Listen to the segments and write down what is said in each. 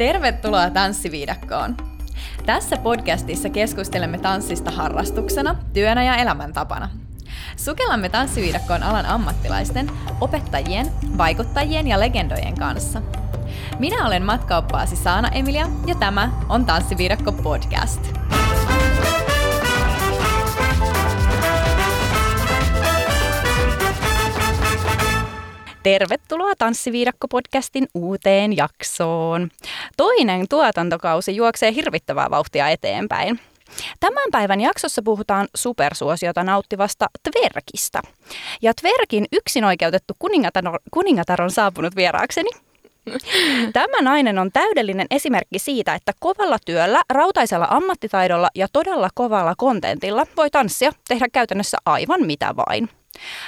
Tervetuloa Tanssiviidakkoon! Tässä podcastissa keskustelemme tanssista harrastuksena, työnä ja elämäntapana. Sukellamme tanssiviidakkoon alan ammattilaisten, opettajien, vaikuttajien ja legendojen kanssa. Minä olen matkaoppaasi Saana Emilia ja tämä on Tanssiviidakko podcast. Tervetuloa Tanssiviidakko-podcastin uuteen jaksoon. Toinen tuotantokausi juoksee hirvittävää vauhtia eteenpäin. Tämän päivän jaksossa puhutaan supersuosiota nauttivasta Tverkistä. Ja Tverkin yksinoikeutettu kuningatar, kuningatar on saapunut vieraakseni. Tämä nainen on täydellinen esimerkki siitä, että kovalla työllä, rautaisella ammattitaidolla ja todella kovalla kontentilla voi tanssia tehdä käytännössä aivan mitä vain.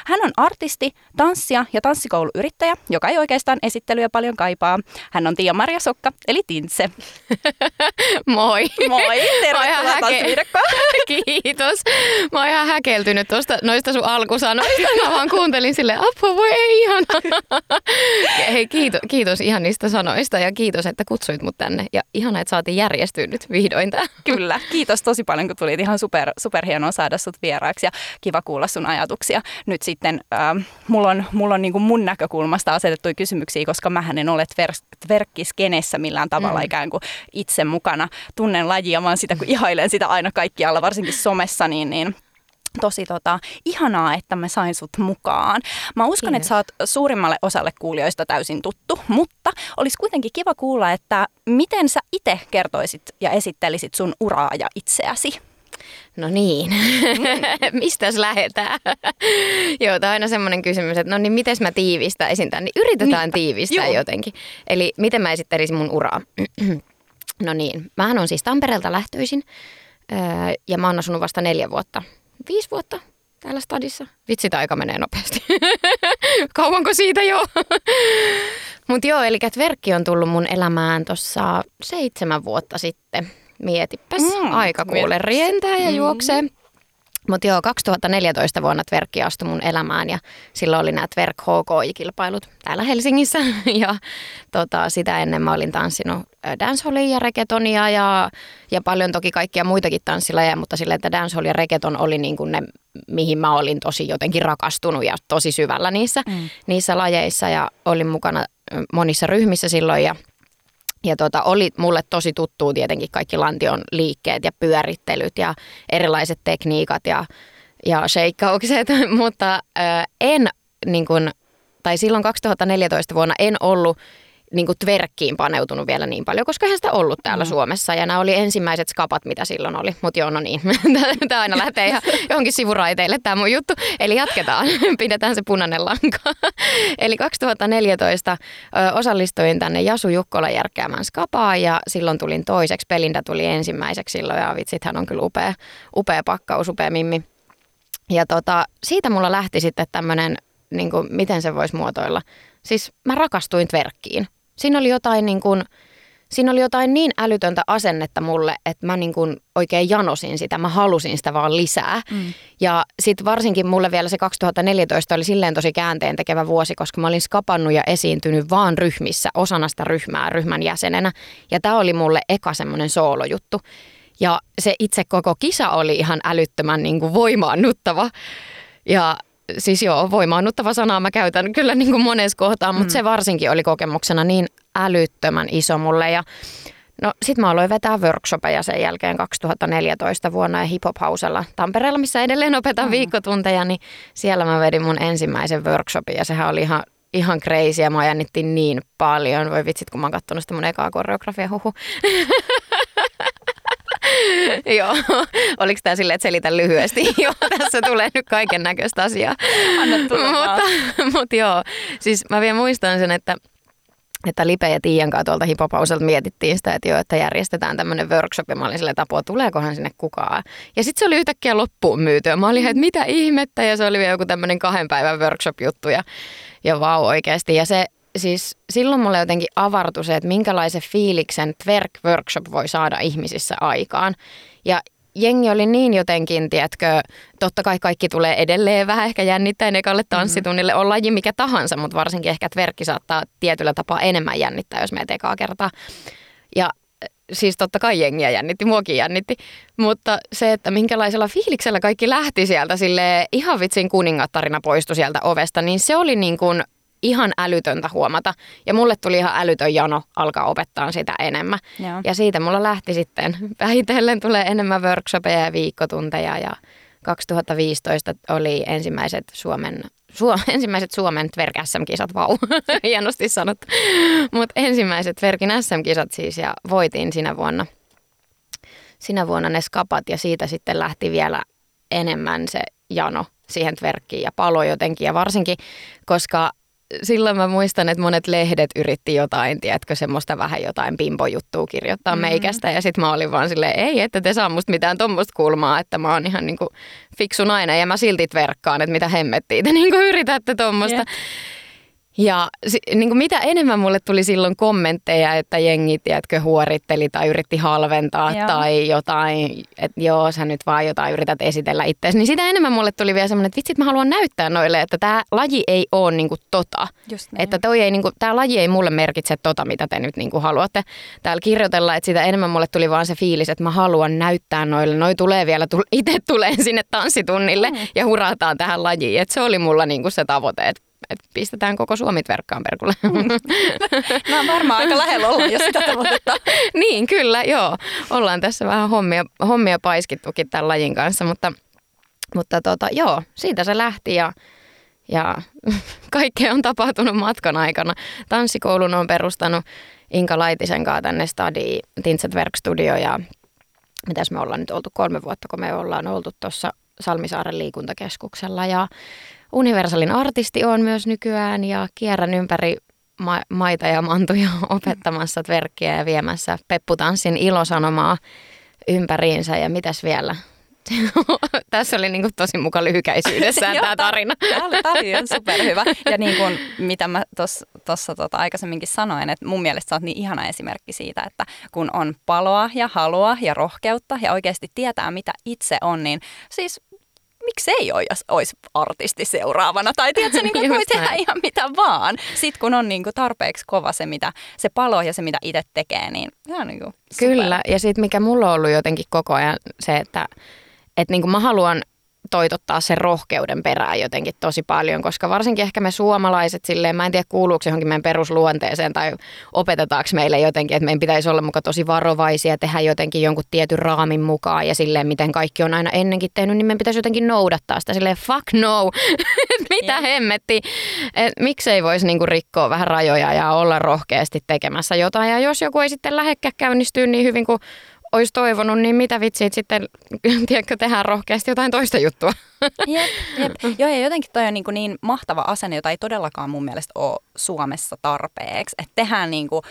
Hän on artisti, tanssia ja tanssikouluyrittäjä, joka ei oikeastaan esittelyä paljon kaipaa. Hän on Tiia-Maria Sokka, eli Tintse. Moi. Moi, tervetuloa tanssiviidakkoon. Kiitos. Mä oon ihan häkeltynyt tuosta noista sun alkusanoista. Mä vaan kuuntelin sille apua, voi ei ihan. Hei, kiitos, kiitos ihan niistä sanoista ja kiitos, että kutsuit mut tänne. Ja ihana, että saatiin järjestyä nyt vihdoin tää. Kyllä, kiitos tosi paljon, kun tulit. Ihan super, super hienoa saada sut vieraaksi ja kiva kuulla sun ajatuksia nyt sitten äh, mulla on, mulla on niin kuin mun näkökulmasta asetettuja kysymyksiä, koska mä en ole verkkiskenessä millään tavalla mm. ikään kuin itse mukana. Tunnen lajia, vaan sitä kun ihailen sitä aina kaikkialla, varsinkin somessa, niin, niin tosi tota, ihanaa, että mä sain sut mukaan. Mä uskon, Kiitos. että sä oot suurimmalle osalle kuulijoista täysin tuttu, mutta olisi kuitenkin kiva kuulla, että miten sä itse kertoisit ja esittelisit sun uraa ja itseäsi. No niin, mm. mistäs lähetään? Joo, tämä on aina semmoinen kysymys, että no niin, miten mä tiivistäisin tämän, niin yritetään Niinpä. tiivistää Joo. jotenkin. Eli miten mä esittelisin mun uraa? no niin, mähän on siis Tampereelta lähtöisin ja mä oon asunut vasta neljä vuotta, viisi vuotta täällä stadissa. Vitsi, aika menee nopeasti. Kauanko siitä jo? Mutta joo, eli verkki on tullut mun elämään tuossa seitsemän vuotta sitten mietipäs. Mm, aika kuule rientää ja mm. juoksee. Mutta joo, 2014 vuonna Tverkki astui mun elämään ja silloin oli nämä Tverk HKI-kilpailut täällä Helsingissä. Ja tota, sitä ennen mä olin tanssinut dancehallia ja regetonia ja, ja paljon toki kaikkia muitakin tanssilajeja, mutta silleen, että dancehall ja reggaeton oli niin kuin ne, mihin mä olin tosi jotenkin rakastunut ja tosi syvällä niissä, mm. niissä lajeissa ja olin mukana monissa ryhmissä silloin ja – ja tota, oli mulle tosi tuttuu tietenkin kaikki lantion liikkeet ja pyörittelyt ja erilaiset tekniikat ja, ja sheikkaukset, mutta ö, en niin kun, tai silloin 2014 vuonna en ollut niin kuin tverkkiin paneutunut vielä niin paljon, koska eihän sitä ollut täällä mm. Suomessa. Ja nämä oli ensimmäiset skapat, mitä silloin oli. Mutta joo, no niin. tämä aina lähtee ihan johonkin sivuraiteille tämä mun juttu. Eli jatketaan. Pidetään se punainen lanka. Eli 2014 ö, osallistuin tänne Jasu Jukkola järkkäämään skapaa ja silloin tulin toiseksi. Pelinda tuli ensimmäiseksi silloin ja vitsit, hän on kyllä upea, upea pakkaus, upea mimmi. Ja tota, siitä mulla lähti sitten tämmöinen, niin miten se voisi muotoilla. Siis mä rakastuin tverkkiin. Siinä oli jotain niin kuin, siinä oli jotain niin älytöntä asennetta mulle, että mä niin kuin oikein janosin sitä, mä halusin sitä vaan lisää. Mm. Ja sitten varsinkin mulle vielä se 2014 oli silleen tosi käänteen tekevä vuosi, koska mä olin skapannut ja esiintynyt vaan ryhmissä, osana sitä ryhmää, ryhmän jäsenenä. Ja tämä oli mulle eka semmoinen soolojuttu. Ja se itse koko kisa oli ihan älyttömän niin kuin voimaannuttava. Ja siis joo, voimaannuttava sanaa mä käytän kyllä niin kuin monessa kohtaa, mutta mm. se varsinkin oli kokemuksena niin älyttömän iso mulle ja No sit mä aloin vetää workshopeja sen jälkeen 2014 vuonna ja hip hausella Tampereella, missä edelleen opetan mm. viikkotunteja, niin siellä mä vedin mun ensimmäisen workshopin ja sehän oli ihan ihan crazy ja mä jännittiin niin paljon. Voi vitsit, kun mä oon katsonut sitä mun ekaa koreografia, huhu. Joo, oliko tämä silleen, että selitä lyhyesti? joo, tässä tulee nyt kaiken näköistä asiaa. Anna mutta, mutta joo, siis mä vielä muistan sen, että että Lipe ja Tiian kanssa tuolta hipopauselta mietittiin sitä, että joo, että järjestetään tämmöinen workshop ja mä olin silleen, että tuleekohan sinne kukaan. Ja sitten se oli yhtäkkiä loppuun myyty ja mä olin, että mitä ihmettä ja se oli vielä joku tämmöinen kahden päivän workshop-juttu ja, ja vau oikeasti. Ja se siis silloin mulle jotenkin avartui se, että minkälaisen fiiliksen Twerk Workshop voi saada ihmisissä aikaan. Ja jengi oli niin jotenkin, tiedätkö, totta kai kaikki tulee edelleen vähän ehkä jännittäen ekalle tanssitunnille, on laji mikä tahansa, mutta varsinkin ehkä tverkki saattaa tietyllä tapaa enemmän jännittää, jos meet ekaa kertaa. Ja siis totta kai jengiä jännitti, muakin jännitti, mutta se, että minkälaisella fiiliksellä kaikki lähti sieltä sille ihan vitsin kuningattarina poistui sieltä ovesta, niin se oli niin kuin ihan älytöntä huomata. Ja mulle tuli ihan älytön jano alkaa opettaa sitä enemmän. Joo. Ja siitä mulla lähti sitten vähitellen tulee enemmän workshopeja ja viikkotunteja ja 2015 oli ensimmäiset Suomen Suo, ensimmäiset Suomen Tverk SM-kisat, vau, hienosti sanottu. Mutta ensimmäiset Tverkin SM-kisat siis ja voitin sinä vuonna, sinä vuonna ne skapat ja siitä sitten lähti vielä enemmän se jano siihen Tverkkiin ja palo jotenkin ja varsinkin, koska silloin mä muistan, että monet lehdet yritti jotain, tiedätkö, semmoista vähän jotain pimpojuttua kirjoittaa mm-hmm. meikästä. Ja sitten mä olin vaan silleen, ei, että te saa musta mitään tuommoista kulmaa, että mä oon ihan niinku fiksu nainen ja mä silti verkkaan, että mitä hemmettiin te niinku yritätte tuommoista. Yeah. Ja niin kuin mitä enemmän mulle tuli silloin kommentteja, että jengi, tiedätkö, huoritteli tai yritti halventaa joo. tai jotain, että joo, sä nyt vaan jotain yrität esitellä itseäsi, niin sitä enemmän mulle tuli vielä semmoinen, että vitsit mä haluan näyttää noille, että tämä laji ei ole niin kuin tota. Että toi ei, niin kuin, tämä laji ei mulle merkitse tota, mitä te nyt niin kuin haluatte täällä kirjoitella, että sitä enemmän mulle tuli vaan se fiilis, että mä haluan näyttää noille, noi tulee vielä, itse tulee sinne tanssitunnille mm. ja hurataan tähän lajiin, että se oli mulla niin kuin se tavoite, että että pistetään koko Suomi verkkaan perkulle. Mm. no varmaan aika lähellä olla, jos sitä tavoitetta. niin, kyllä, joo. Ollaan tässä vähän hommia, hommia paiskittukin tämän lajin kanssa, mutta, mutta tota, joo, siitä se lähti ja, ja kaikkea on tapahtunut matkan aikana. Tanssikoulun on perustanut Inka Laitisen kanssa tänne Stadi Tintset Studio ja mitäs me ollaan nyt oltu kolme vuotta, kun me ollaan oltu tuossa Salmisaaren liikuntakeskuksella ja Universalin artisti on myös nykyään ja kierrän ympäri ma- maita ja mantuja opettamassa verkkiä ja viemässä pepputanssin ilosanomaa ympäriinsä ja mitäs vielä. Tässä oli niin kuin tosi muka lyhykäisyydessään tämä tarina. Tämä oli on superhyvä. Ja niin kuin, mitä mä tuossa tota, aikaisemminkin sanoin, että mun mielestä sä oot niin ihana esimerkki siitä, että kun on paloa ja halua ja rohkeutta ja oikeasti tietää, mitä itse on, niin siis miksei olisi artisti seuraavana. Tai tiedätkö, niin kuin, voi tehdä näin. ihan mitä vaan. Sitten kun on niin kuin tarpeeksi kova se, mitä, se palo ja se, mitä itse tekee, niin ihan niin kuin Kyllä, ja sitten mikä mulla on ollut jotenkin koko ajan se, että, että niin kuin mä haluan toitottaa sen rohkeuden perään jotenkin tosi paljon, koska varsinkin ehkä me suomalaiset silleen, mä en tiedä kuuluuko johonkin meidän perusluonteeseen tai opetetaanko meille jotenkin, että meidän pitäisi olla muka tosi varovaisia, tehdä jotenkin jonkun tietyn raamin mukaan ja silleen, miten kaikki on aina ennenkin tehnyt, niin meidän pitäisi jotenkin noudattaa sitä silleen, fuck no, mitä yeah. hemmetti, et miksei voisi niinku rikkoa vähän rajoja ja olla rohkeasti tekemässä jotain ja jos joku ei sitten lähekkää käynnistyä niin hyvin kuin olisi toivonut, niin mitä vitsiit sitten, tiedätkö, tehdään rohkeasti jotain toista juttua. Jep, jep. Joo, ja jotenkin toi on niin, kuin niin mahtava asenne, jota ei todellakaan mun mielestä ole Suomessa tarpeeksi. Että tehdään niin kuin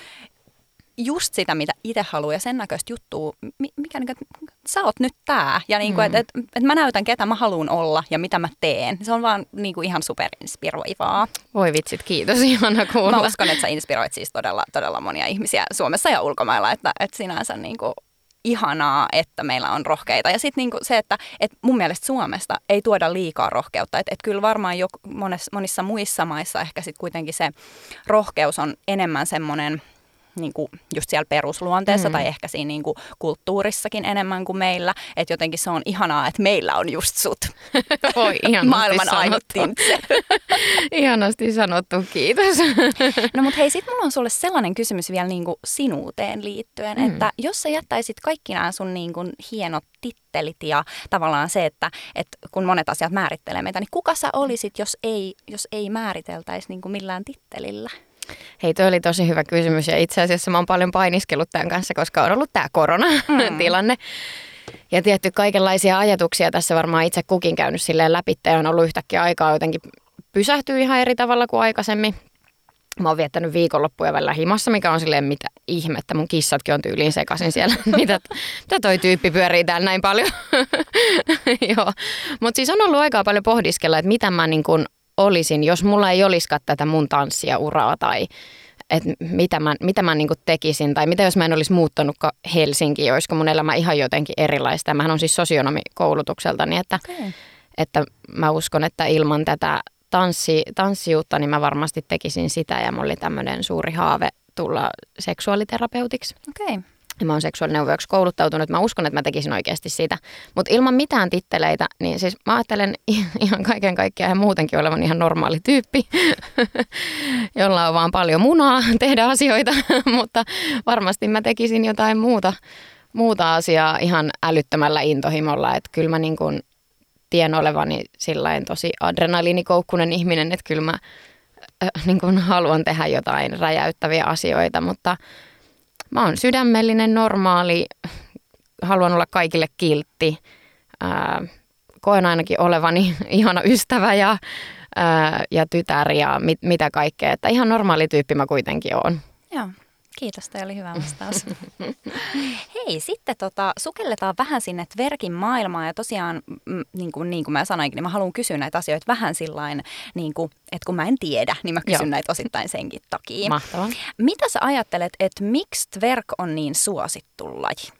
just sitä, mitä itse haluaa ja sen näköistä juttua, mikä niin kuin, sä oot nyt tää. Ja niin kuin, mm. että et, et mä näytän, ketä mä haluan olla ja mitä mä teen. Se on vaan niin kuin ihan superinspiroivaa. Voi vitsit, kiitos. Ihana kuulla. Mä uskon, että sä inspiroit siis todella, todella monia ihmisiä Suomessa ja ulkomailla, että, että sinänsä niin kuin ihanaa, että meillä on rohkeita. Ja sitten niinku se, että et mun mielestä Suomesta ei tuoda liikaa rohkeutta. Että et kyllä varmaan jo monessa, monissa muissa maissa ehkä sitten kuitenkin se rohkeus on enemmän semmoinen – niin kuin just siellä perusluonteessa mm. tai ehkä siinä niin kuin kulttuurissakin enemmän kuin meillä. Että jotenkin se on ihanaa, että meillä on just sut. Voi, Maailman ainut ihanasti sanottu, kiitos. no mutta hei, sit mulla on sulle sellainen kysymys vielä niin kuin sinuuteen liittyen, mm. että jos sä jättäisit kaikki nämä sun niin kuin hienot tittelit ja tavallaan se, että, että kun monet asiat määrittelee meitä, niin kuka sä olisit, jos ei, jos ei määriteltäisi niin kuin millään tittelillä? Hei, toi oli tosi hyvä kysymys ja itse asiassa mä oon paljon painiskellut tämän kanssa, koska on ollut tämä koronatilanne. Mm. Ja tietty kaikenlaisia ajatuksia tässä varmaan itse kukin käynyt silleen läpi ja on ollut yhtäkkiä aikaa jotenkin pysähtyä ihan eri tavalla kuin aikaisemmin. Mä oon viettänyt viikonloppuja välillä himassa, mikä on silleen mitä ihmettä. Mun kissatkin on tyyliin sekaisin siellä. mitä, mitä toi tyyppi pyörii täällä näin paljon? Joo. Mutta siis on ollut aikaa paljon pohdiskella, että mitä mä niin kun olisin, jos mulla ei olisikaan tätä mun tanssia uraa tai että mitä mä, mitä mä niinku tekisin tai mitä jos mä en olisi muuttanut Helsinkiin, olisiko mun elämä ihan jotenkin erilaista. Mähän on siis sosionomikoulutukselta, niin että, okay. että mä uskon, että ilman tätä tanssi, tanssijuutta, niin mä varmasti tekisin sitä ja mulla oli tämmöinen suuri haave tulla seksuaaliterapeutiksi. Okei. Okay. Ja mä oon seksuaalineuvojaksi kouluttautunut. Mä uskon, että mä tekisin oikeasti sitä. Mutta ilman mitään titteleitä, niin siis mä ajattelen ihan kaiken kaikkiaan ja muutenkin olevan ihan normaali tyyppi, jolla on vaan paljon munaa tehdä asioita. Mutta varmasti mä tekisin jotain muuta, muuta asiaa ihan älyttömällä intohimolla. Että kyllä mä niin kuin tien olevani sillain tosi adrenaliinikoukkunen ihminen, että kyllä mä äh, niin kuin haluan tehdä jotain räjäyttäviä asioita, mutta – mä oon sydämellinen, normaali, haluan olla kaikille kiltti. Ää, koen ainakin olevani ihana ystävä ja, ää, ja tytär ja mit, mitä kaikkea. Että ihan normaali tyyppi mä kuitenkin oon. Joo. Kiitos, toi oli hyvä vastaus. Hei, sitten tota, sukelletaan vähän sinne Tverkin maailmaan ja tosiaan, mm, niin kuin, niin kuin mä sanoinkin, niin mä haluan kysyä näitä asioita vähän sillain, niin kuin, että kun mä en tiedä, niin mä kysyn Joo. näitä osittain senkin takia. Mahtavaa. Mitä sä ajattelet, että miksi Tverk on niin suosittu laji?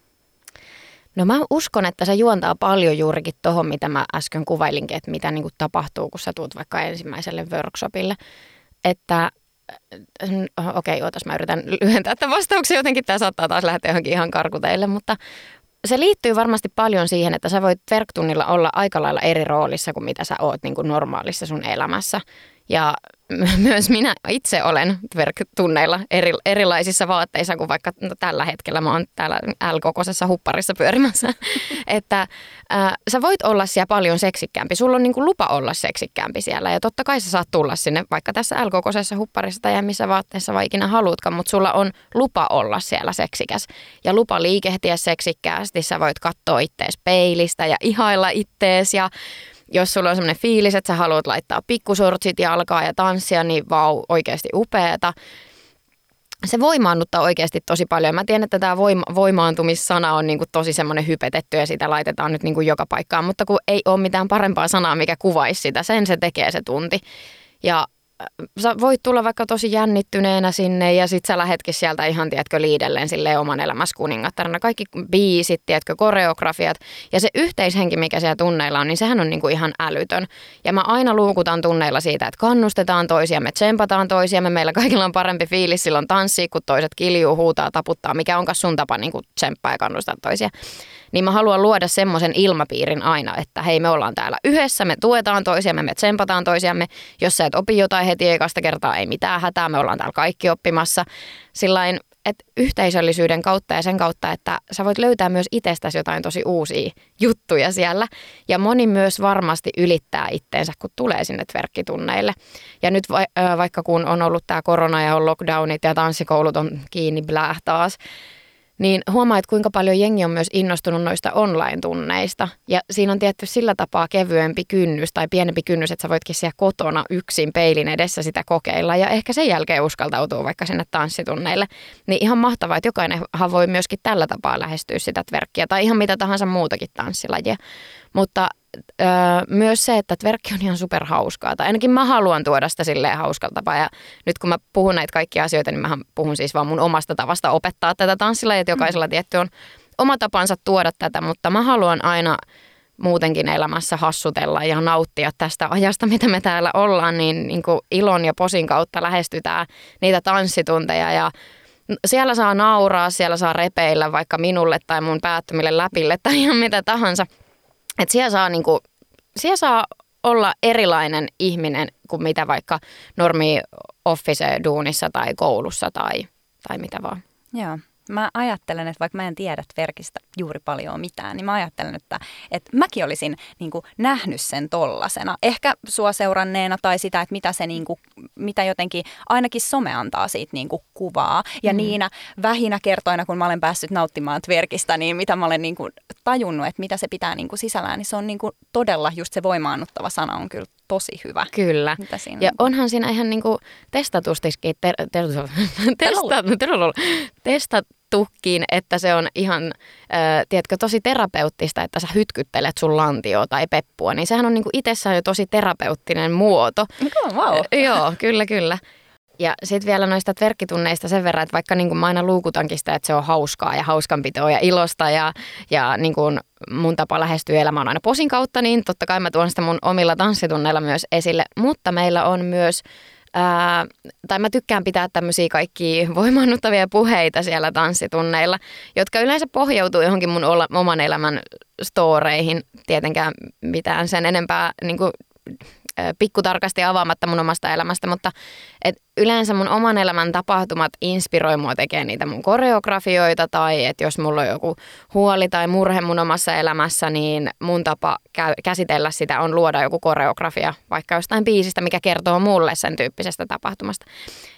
No mä uskon, että se juontaa paljon juurikin tuohon, mitä mä äsken kuvailinkin, että mitä niin kuin tapahtuu, kun sä tuut vaikka ensimmäiselle workshopille. Että okei, okay, ootas mä yritän lyhentää tämän vastauksen jotenkin, tämä saattaa taas lähteä johonkin ihan karkuteille, mutta se liittyy varmasti paljon siihen, että sä voit verktunnilla olla aika lailla eri roolissa kuin mitä sä oot niin kuin normaalissa sun elämässä. Ja myös minä itse olen tunneilla eri, erilaisissa vaatteissa kuin vaikka no, tällä hetkellä mä oon täällä L-kokoisessa hupparissa pyörimässä. että äh, sä voit olla siellä paljon seksikkäämpi. Sulla on niinku lupa olla seksikkäämpi siellä ja totta kai sä saat tulla sinne vaikka tässä L-kokoisessa hupparissa tai missä vaatteessa vai ikinä haluutkaan, mutta sulla on lupa olla siellä seksikäs ja lupa liikehtiä seksikkäästi. Sä voit katsoa ittees peilistä ja ihailla ittees ja jos sulla on semmoinen fiilis, että sä haluat laittaa pikkusortsit jalkaa ja tanssia, niin vau, oikeasti upeeta. Se voimaannuttaa oikeasti tosi paljon. Mä tiedän, että tämä voima- voimaantumissana on niinku tosi semmoinen hypetetty ja sitä laitetaan nyt niinku joka paikkaan, mutta kun ei ole mitään parempaa sanaa, mikä kuvaisi sitä, sen se tekee se tunti. Ja sä voit tulla vaikka tosi jännittyneenä sinne ja sit sä lähetkin sieltä ihan, tiedätkö, liidelleen sille oman elämässä kuningattarana. Kaikki biisit, tiedätkö, koreografiat ja se yhteishenki, mikä siellä tunneilla on, niin sehän on niinku ihan älytön. Ja mä aina luukutan tunneilla siitä, että kannustetaan toisiamme, tsempataan toisiamme, meillä kaikilla on parempi fiilis silloin tanssii, kun toiset kiljuu, huutaa, taputtaa, mikä onkaan sun tapa niinku tsemppaa ja kannustaa toisia niin mä haluan luoda semmoisen ilmapiirin aina, että hei me ollaan täällä yhdessä, me tuetaan toisiamme, me tsempataan toisiamme. Jos sä et opi jotain heti ekasta kertaa, ei mitään hätää, me ollaan täällä kaikki oppimassa. Sillain, että yhteisöllisyyden kautta ja sen kautta, että sä voit löytää myös itsestäsi jotain tosi uusia juttuja siellä. Ja moni myös varmasti ylittää itteensä, kun tulee sinne verkkitunneille. Ja nyt va- vaikka kun on ollut tämä korona ja on lockdownit ja tanssikoulut on kiinni blää taas, niin huomaa, että kuinka paljon jengi on myös innostunut noista online-tunneista. Ja siinä on tietty sillä tapaa kevyempi kynnys tai pienempi kynnys, että sä voitkin siellä kotona yksin peilin edessä sitä kokeilla ja ehkä sen jälkeen uskaltautuu vaikka sinne tanssitunneille. Niin ihan mahtavaa, että jokainenhan voi myöskin tällä tapaa lähestyä sitä verkkiä tai ihan mitä tahansa muutakin tanssilajia. Mutta öö, myös se, että verkki on ihan superhauskaa. Tai ainakin mä haluan tuoda sitä silleen hauskalta tapaa. Ja nyt kun mä puhun näitä kaikkia asioita, niin mä puhun siis vaan mun omasta tavasta opettaa tätä tanssilla. Että jokaisella mm. tietty on oma tapansa tuoda tätä, mutta mä haluan aina muutenkin elämässä hassutella ja nauttia tästä ajasta, mitä me täällä ollaan, niin, niin kuin ilon ja posin kautta lähestytään niitä tanssitunteja ja siellä saa nauraa, siellä saa repeillä vaikka minulle tai mun päättömille läpille tai ihan mitä tahansa – että siellä saa, niinku, siellä saa olla erilainen ihminen kuin mitä vaikka normi office-duunissa tai koulussa tai, tai mitä vaan. Joo mä ajattelen, että vaikka mä en tiedä verkistä juuri paljon mitään, niin mä ajattelen, että, että mäkin olisin niin kuin, nähnyt sen tollasena. Ehkä sua seuranneena tai sitä, että mitä se niin kuin, mitä jotenkin ainakin some antaa siitä niin kuin, kuvaa. Ja mm. niinä vähinä kertoina, kun mä olen päässyt nauttimaan verkistä, niin mitä mä olen niin kuin, tajunnut, että mitä se pitää niin kuin, sisällään, niin se on niin kuin, todella just se voimaannuttava sana on kyllä tosi hyvä. Kyllä. Mitä siinä ja on? onhan siinä ihan niin kuin testatustikin, ter, ter, testa, testattukin, että se on ihan, äh, tiedätkö, tosi terapeuttista, että sä hytkyttelet sun lantioa tai peppua, niin sehän on niin kuin itsessään jo tosi terapeuttinen muoto. Oh, wow. joo, kyllä, kyllä. Ja sitten vielä noista verkkitunneista sen verran, että vaikka niin kuin mä aina luukutankin sitä, että se on hauskaa ja hauskanpitoa ja ilosta ja, ja niin kuin mun tapa lähestyä elämään aina posin kautta, niin totta kai mä tuon sitä mun omilla tanssitunneilla myös esille. Mutta meillä on myös ää, tai mä tykkään pitää tämmöisiä kaikki voimannuttavia puheita siellä tanssitunneilla, jotka yleensä pohjautuu johonkin mun oman elämän storeihin. Tietenkään mitään sen enempää niin kuin, pikkutarkasti avaamatta mun omasta elämästä, mutta et yleensä mun oman elämän tapahtumat inspiroi mua tekemään niitä mun koreografioita tai että jos mulla on joku huoli tai murhe mun omassa elämässä, niin mun tapa käsitellä sitä on luoda joku koreografia vaikka jostain biisistä, mikä kertoo mulle sen tyyppisestä tapahtumasta.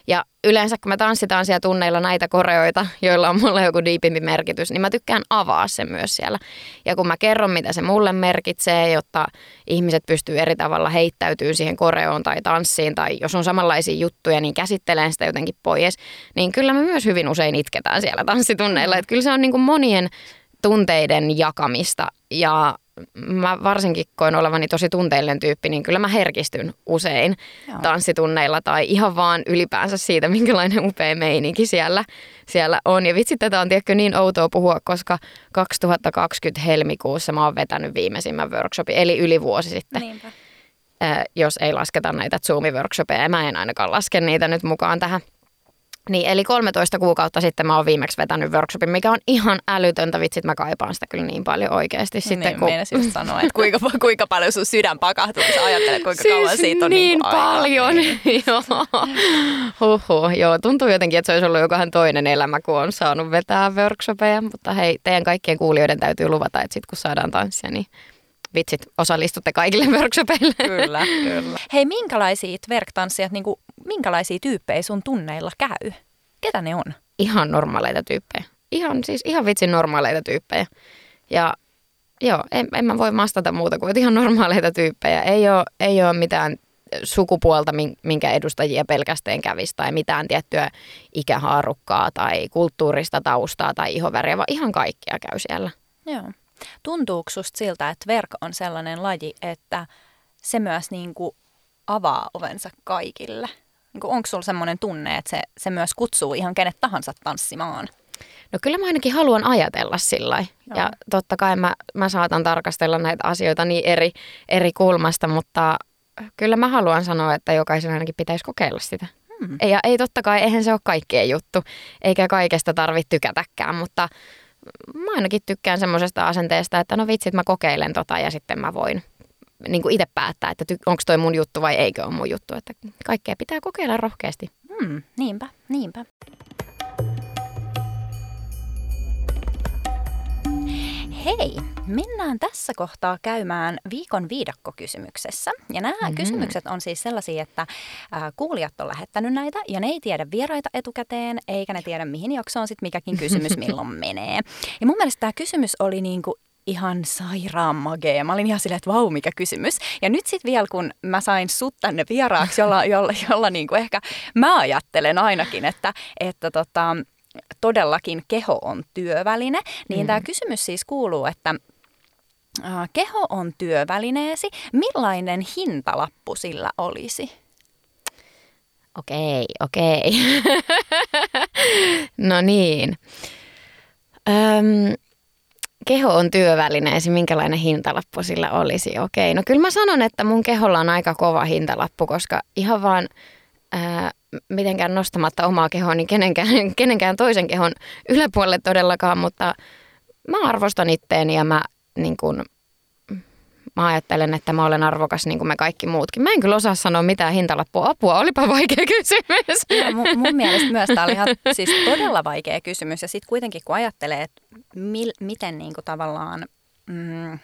Ja yleensä kun me tanssitaan siellä tunneilla näitä koreoita, joilla on mulle joku diipimpi merkitys, niin mä tykkään avaa sen myös siellä. Ja kun mä kerron, mitä se mulle merkitsee, jotta ihmiset pystyy eri tavalla heittäytyy siihen koreoon tai tanssiin, tai jos on samanlaisia juttuja, niin käsittelen sitä jotenkin pois, niin kyllä me myös hyvin usein itketään siellä tanssitunneilla. Että kyllä se on niin kuin monien tunteiden jakamista ja mä varsinkin koin olevani tosi tunteellinen tyyppi, niin kyllä mä herkistyn usein Joo. tanssitunneilla tai ihan vaan ylipäänsä siitä, minkälainen upea meininki siellä, siellä on. Ja vitsi, tätä on tiedätkö niin outoa puhua, koska 2020 helmikuussa mä oon vetänyt viimeisimmän workshopin, eli yli vuosi sitten. Niinpä. Äh, jos ei lasketa näitä Zoom-workshopeja. Mä en ainakaan laske niitä nyt mukaan tähän niin, eli 13 kuukautta sitten mä oon viimeksi vetänyt workshopin, mikä on ihan älytöntä. Vitsit, mä kaipaan sitä kyllä niin paljon oikeasti. Sitten, niin, kun... just sanoa, että kuinka, kuinka paljon sun sydän pakahtuu, kun sä ajattelet, kuinka siis kauan siitä on niin, niin paljon. joo. Huhhuh. Joo, tuntuu jotenkin, että se olisi ollut jokainen toinen elämä, kun on saanut vetää workshopeja. Mutta hei, teidän kaikkien kuulijoiden täytyy luvata, että sitten kun saadaan tanssia, niin vitsit, osallistutte kaikille workshopeille. Kyllä, kyllä. Hei, minkälaisia verktanssijat, niin kuin, minkälaisia tyyppejä sun tunneilla käy? Ketä ne on? Ihan normaaleita tyyppejä. Ihan, siis ihan vitsin normaaleita tyyppejä. Ja joo, en, en mä voi vastata muuta kuin, että ihan normaaleita tyyppejä. Ei ole, ei ole mitään sukupuolta, minkä edustajia pelkästään kävisi tai mitään tiettyä ikähaarukkaa tai kulttuurista taustaa tai ihoväriä, vaan ihan kaikkia käy siellä. Joo. Tuntuuko susta siltä, että verk on sellainen laji, että se myös niin kuin avaa ovensa kaikille? Niin kuin onko sulla sellainen tunne, että se, se myös kutsuu ihan kenet tahansa tanssimaan? No kyllä mä ainakin haluan ajatella sillä Ja totta kai mä, mä saatan tarkastella näitä asioita niin eri, eri kulmasta, mutta kyllä mä haluan sanoa, että jokaisen ainakin pitäisi kokeilla sitä. Hmm. Ja ei totta kai, eihän se ole kaikkea juttu, eikä kaikesta tarvitse tykätäkään, mutta mä ainakin tykkään semmoisesta asenteesta, että no vitsit, mä kokeilen tota ja sitten mä voin niin itse päättää, että ty- onko toi mun juttu vai eikö ole mun juttu. Että kaikkea pitää kokeilla rohkeasti. Hmm, niinpä, niinpä. Hei, mennään tässä kohtaa käymään viikon viidakkokysymyksessä. Ja nämä mm-hmm. kysymykset on siis sellaisia, että äh, kuulijat on lähettänyt näitä ja ne ei tiedä vieraita etukäteen, eikä ne tiedä mihin jaksoon sitten mikäkin kysymys milloin menee. Ja mun mielestä tämä kysymys oli niinku ihan sairaan magea. Mä olin ihan silleen, että vau, mikä kysymys. Ja nyt sitten vielä, kun mä sain sut tänne vieraaksi, jolla, jolla, jolla niinku ehkä mä ajattelen ainakin, että, että tota, todellakin keho on työväline, niin mm. tämä kysymys siis kuuluu, että äh, keho on työvälineesi, millainen hintalappu sillä olisi? Okei, okei. no niin. Öm, keho on työvälineesi, minkälainen hintalappu sillä olisi? Okei, no kyllä mä sanon, että mun keholla on aika kova hintalappu, koska ihan vaan ää, mitenkään nostamatta omaa kehoa, niin kenenkään, kenenkään toisen kehon yläpuolelle todellakaan, mutta mä arvostan itteeni ja mä, niin kun, mä ajattelen, että mä olen arvokas niin kuin me kaikki muutkin. Mä en kyllä osaa sanoa mitään hintalappua. Apua, olipa vaikea kysymys. Ja mun, mun mielestä myös tämä oli ihan siis todella vaikea kysymys. Ja sitten kuitenkin kun ajattelee, että mil, miten niin kuin tavallaan... Mm,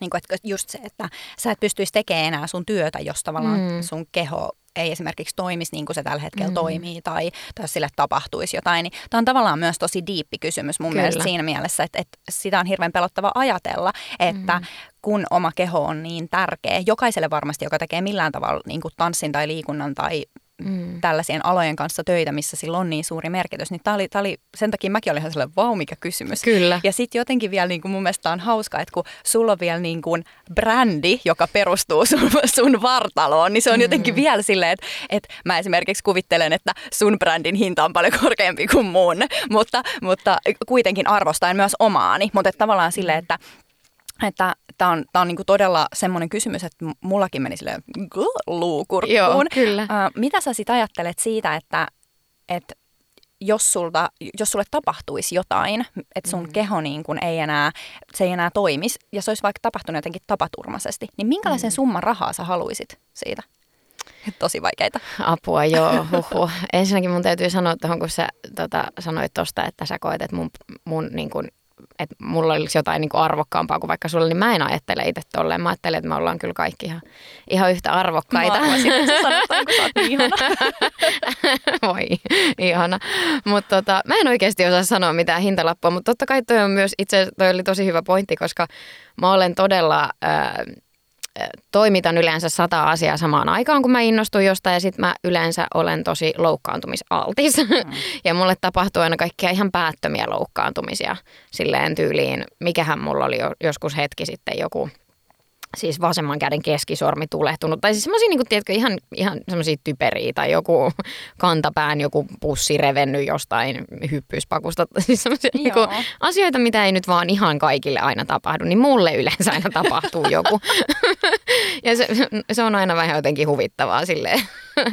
niin kuin, että just se, että sä et pystyisi tekemään enää sun työtä, jos tavallaan mm. sun keho ei esimerkiksi toimisi niin kuin se tällä hetkellä mm. toimii tai, tai sille tapahtuisi jotain, niin tämä on tavallaan myös tosi diippi kysymys mun Kyllä. mielestä siinä mielessä, että, että sitä on hirveän pelottava ajatella, että mm. kun oma keho on niin tärkeä, jokaiselle varmasti, joka tekee millään tavalla niin kuin tanssin tai liikunnan tai mm. tällaisien alojen kanssa töitä, missä sillä on niin suuri merkitys. Niin tämä oli, tää oli, sen takia mäkin olin ihan sellainen, vau, mikä kysymys. Kyllä. Ja sitten jotenkin vielä niin kuin mun mielestä on hauska, että kun sulla on vielä niin kuin brändi, joka perustuu sun, sun vartaloon, niin se on mm. jotenkin vielä silleen, että, että mä esimerkiksi kuvittelen, että sun brändin hinta on paljon korkeampi kuin mun, mutta, mutta kuitenkin arvostaen myös omaani. Mutta tavallaan silleen, että että tämä on, tää on niinku todella semmoinen kysymys, että mullakin meni silleen luukurkkuun. Joo, kyllä. Uh, mitä sä sitten ajattelet siitä, että, että jos, sulta, jos sulle tapahtuisi jotain, että sun mm. keho niin kun ei enää, se ei enää toimisi, ja se olisi vaikka tapahtunut jotenkin tapaturmaisesti, niin minkälaisen mm. summan rahaa sä haluaisit siitä? Tosi vaikeita. Apua, joo. Huhhuh. Ensinnäkin mun täytyy sanoa tuohon, kun sä tota, sanoit tuosta, että sä koet, että mun, mun niin kun, että mulla olisi jotain niin kuin arvokkaampaa kuin vaikka sulla, niin mä en ajattele itse tolleen. Mä ajattelen, että me ollaan kyllä kaikki ihan, ihan yhtä arvokkaita. Mä sanotaan, kun sä oot niin ihana. Voi, ihana. Mutta tota, mä en oikeasti osaa sanoa mitään hintalappua, mutta totta kai toi on myös, itse toi oli tosi hyvä pointti, koska mä olen todella... Äh, toimitan yleensä sata asiaa samaan aikaan, kun mä innostun jostain ja sitten mä yleensä olen tosi loukkaantumisaltis. Mm. ja mulle tapahtuu aina kaikkia ihan päättömiä loukkaantumisia silleen tyyliin. Mikähän mulla oli jo, joskus hetki sitten joku – siis vasemman käden keskisormi tulehtunut. Tai siis semmoisia, niin tiedätkö, ihan, ihan semmoisia typeriä tai joku kantapään joku pussi revennyt jostain hyppyyspakusta. Siis semmoisia niin kuin, asioita, mitä ei nyt vaan ihan kaikille aina tapahdu, niin mulle yleensä aina tapahtuu joku. ja se, se, on aina vähän jotenkin huvittavaa silleen,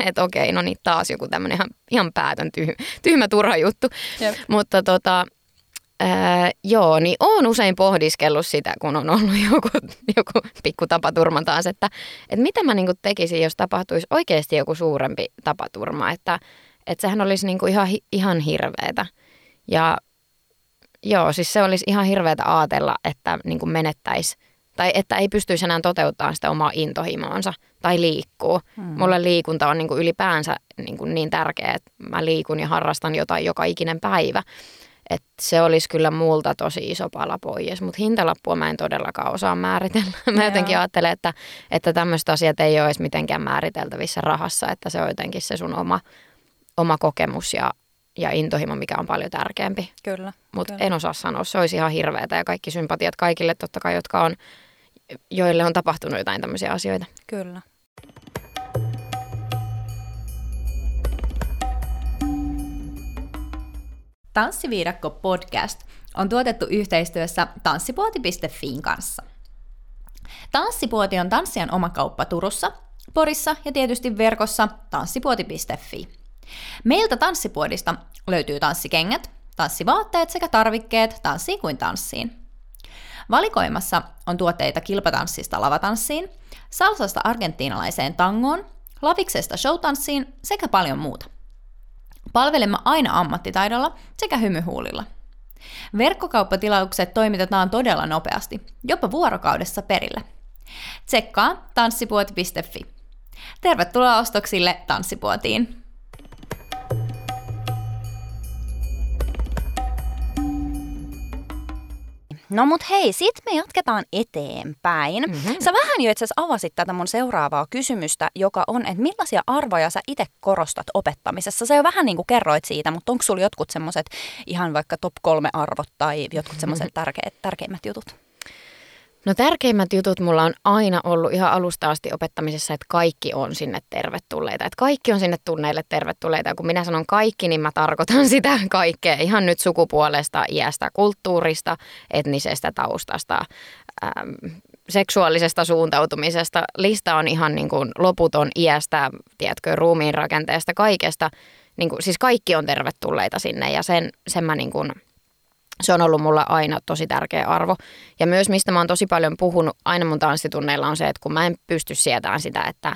että okei, no niin taas joku tämmöinen ihan, ihan päätön tyhmä, tyhmä turha juttu. Jep. Mutta tota, Ää, joo, niin oon usein pohdiskellut sitä, kun on ollut joku, joku pikku tapaturma taas, että, että mitä mä niinku tekisin, jos tapahtuisi oikeasti joku suurempi tapaturma, että, että sehän olisi niinku ihan, ihan hirveetä. Ja joo, siis se olisi ihan hirveätä ajatella, että niinku menettäisi tai että ei pystyisi enää toteuttamaan sitä omaa intohimoonsa tai liikkuu. Hmm. Mulle liikunta on niinku ylipäänsä niinku niin tärkeää, että mä liikun ja harrastan jotain joka ikinen päivä. Et se olisi kyllä multa tosi iso pala pois, mutta hintalappua mä en todellakaan osaa määritellä. Mä jotenkin ajattelen, että, että tämmöiset asiat ei ole edes mitenkään määriteltävissä rahassa, että se on jotenkin se sun oma, oma kokemus ja, ja intohimo, mikä on paljon tärkeämpi. Kyllä. Mutta en osaa sanoa, se olisi ihan hirveätä ja kaikki sympatiat kaikille totta kai, jotka on, joille on tapahtunut jotain tämmöisiä asioita. Kyllä. Tanssiviidakko podcast on tuotettu yhteistyössä tanssipuoti.fiin kanssa. Tanssipuoti on tanssijan oma kauppa Turussa, Porissa ja tietysti verkossa tanssipuoti.fi. Meiltä Tanssipuodista löytyy tanssikengät, tanssivaatteet sekä tarvikkeet tanssiin kuin tanssiin. Valikoimassa on tuotteita kilpatanssista lavatanssiin, salsasta argentiinalaiseen tangoon, laviksesta showtanssiin sekä paljon muuta. Palvelemme aina ammattitaidolla sekä hymyhuulilla. Verkkokauppatilaukset toimitetaan todella nopeasti, jopa vuorokaudessa perille. Tsekkaa tanssipuoti.fi. Tervetuloa ostoksille Tanssipuotiin! No mut hei, sit me jatketaan eteenpäin. Mm-hmm. Sä vähän jo itse asiassa avasit tätä mun seuraavaa kysymystä, joka on, että millaisia arvoja sä itse korostat opettamisessa? Sä jo vähän niin kuin kerroit siitä, mutta onko sulla jotkut semmoiset ihan vaikka top kolme arvot tai jotkut semmoiset tärkeät, tärkeimmät jutut? No tärkeimmät jutut mulla on aina ollut ihan alusta asti opettamisessa, että kaikki on sinne tervetulleita. Että kaikki on sinne tunneille tervetulleita. Ja kun minä sanon kaikki, niin mä tarkoitan sitä kaikkea. Ihan nyt sukupuolesta, iästä, kulttuurista, etnisestä taustasta, ähm, seksuaalisesta suuntautumisesta. Lista on ihan niin kuin loputon iästä, tiedätkö, ruumiin rakenteesta, kaikesta. Niin kuin, siis kaikki on tervetulleita sinne ja sen, sen mä niin kuin – se on ollut mulla aina tosi tärkeä arvo. Ja myös mistä mä oon tosi paljon puhunut aina mun tanssitunneilla on se, että kun mä en pysty sietämään sitä, että,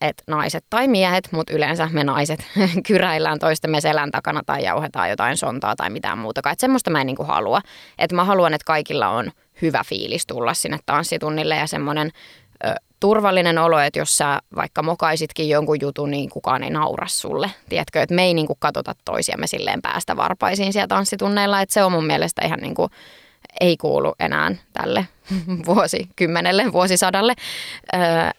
että naiset tai miehet, mutta yleensä me naiset kyräillään toistemme selän takana tai jauhetaan jotain sontaa tai mitään muutakaan. Että semmoista mä en niinku halua. Että mä haluan, että kaikilla on hyvä fiilis tulla sinne tanssitunnille ja semmoinen turvallinen olo, että jos sä vaikka mokaisitkin jonkun jutun, niin kukaan ei naura sulle. Tiedätkö, että me ei niin kuin katsota toisiamme silleen päästä varpaisiin siellä tanssitunneilla, että se on mun mielestä ihan niin kuin, ei kuulu enää tälle vuosikymmenelle, vuosisadalle,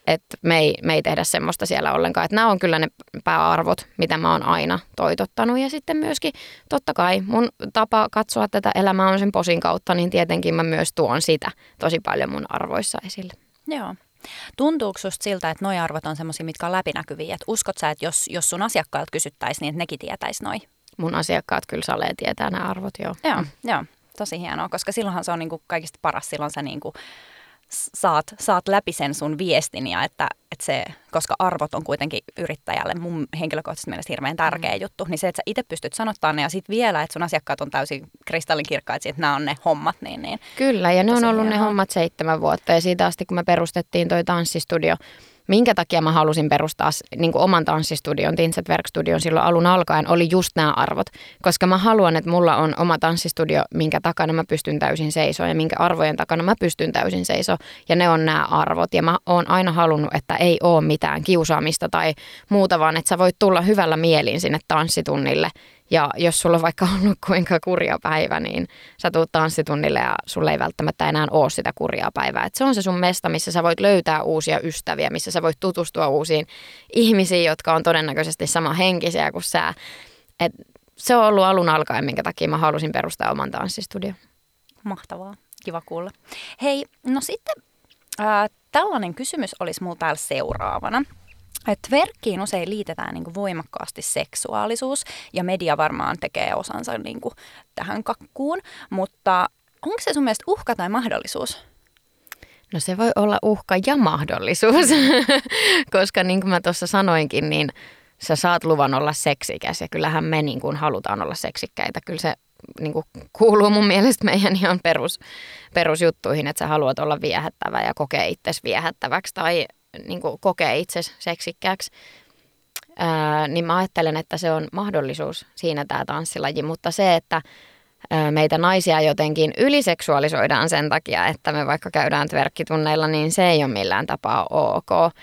että me ei, me ei tehdä semmoista siellä ollenkaan. Että nämä on kyllä ne pääarvot, mitä mä oon aina toitottanut. Ja sitten myöskin totta kai mun tapa katsoa tätä elämää on sen posin kautta, niin tietenkin mä myös tuon sitä tosi paljon mun arvoissa esille. Joo. Tuntuuko susta siltä, että noi arvot on semmoisia, mitkä on läpinäkyviä? Että uskot sä, että jos, jos sun asiakkailta kysyttäisiin, niin että nekin tietäisi noi? Mun asiakkaat kyllä salee tietää nämä arvot, joo. Joo, joo. Tosi hienoa, koska silloinhan se on niinku kaikista paras. Silloin sä niinku saat, saat läpi sen sun viestin ja että, että se, koska arvot on kuitenkin yrittäjälle mun henkilökohtaisesti mielestä hirveän tärkeä mm. juttu, niin se, että sä itse pystyt sanottamaan ne ja sitten vielä, että sun asiakkaat on täysin kristallinkirkkaat, että nämä on ne hommat. Niin, niin Kyllä, ja ne on ollut ne hommat seitsemän vuotta ja siitä asti, kun me perustettiin toi tanssistudio, minkä takia mä halusin perustaa niin kuin oman tanssistudion, Tinset Verkstudion silloin alun alkaen, oli just nämä arvot. Koska mä haluan, että mulla on oma tanssistudio, minkä takana mä pystyn täysin seisoa ja minkä arvojen takana mä pystyn täysin seisoa. Ja ne on nämä arvot. Ja mä oon aina halunnut, että ei ole mitään kiusaamista tai muuta, vaan että sä voit tulla hyvällä mielin sinne tanssitunnille ja jos sulla on vaikka ollut kuinka kurja päivä, niin sä tuut tanssitunnille ja sulle ei välttämättä enää ole sitä kurjaa päivää. Et se on se sun mesta, missä sä voit löytää uusia ystäviä, missä sä voit tutustua uusiin ihmisiin, jotka on todennäköisesti sama henkisiä kuin sä. Et se on ollut alun alkaen, minkä takia mä halusin perustaa oman tanssistudion. Mahtavaa, kiva kuulla. Hei, no sitten äh, tällainen kysymys olisi mulla täällä seuraavana. Että verkkiin usein liitetään niin voimakkaasti seksuaalisuus ja media varmaan tekee osansa niin kuin tähän kakkuun, mutta onko se sun mielestä uhka tai mahdollisuus? No se voi olla uhka ja mahdollisuus, koska niin kuin mä tuossa sanoinkin, niin sä saat luvan olla seksikäs ja kyllähän me niin kuin halutaan olla seksikkäitä. Kyllä se niin kuin kuuluu mun mielestä meidän ihan perus, perusjuttuihin, että sä haluat olla viehättävä ja kokea itsesi viehättäväksi tai niin kuin kokee itse seksikkääksi, ää, niin mä ajattelen, että se on mahdollisuus siinä tämä tanssilaji, mutta se, että ää, meitä naisia jotenkin yliseksuaalisoidaan sen takia, että me vaikka käydään tverkkitunneilla, niin se ei ole millään tapaa ok.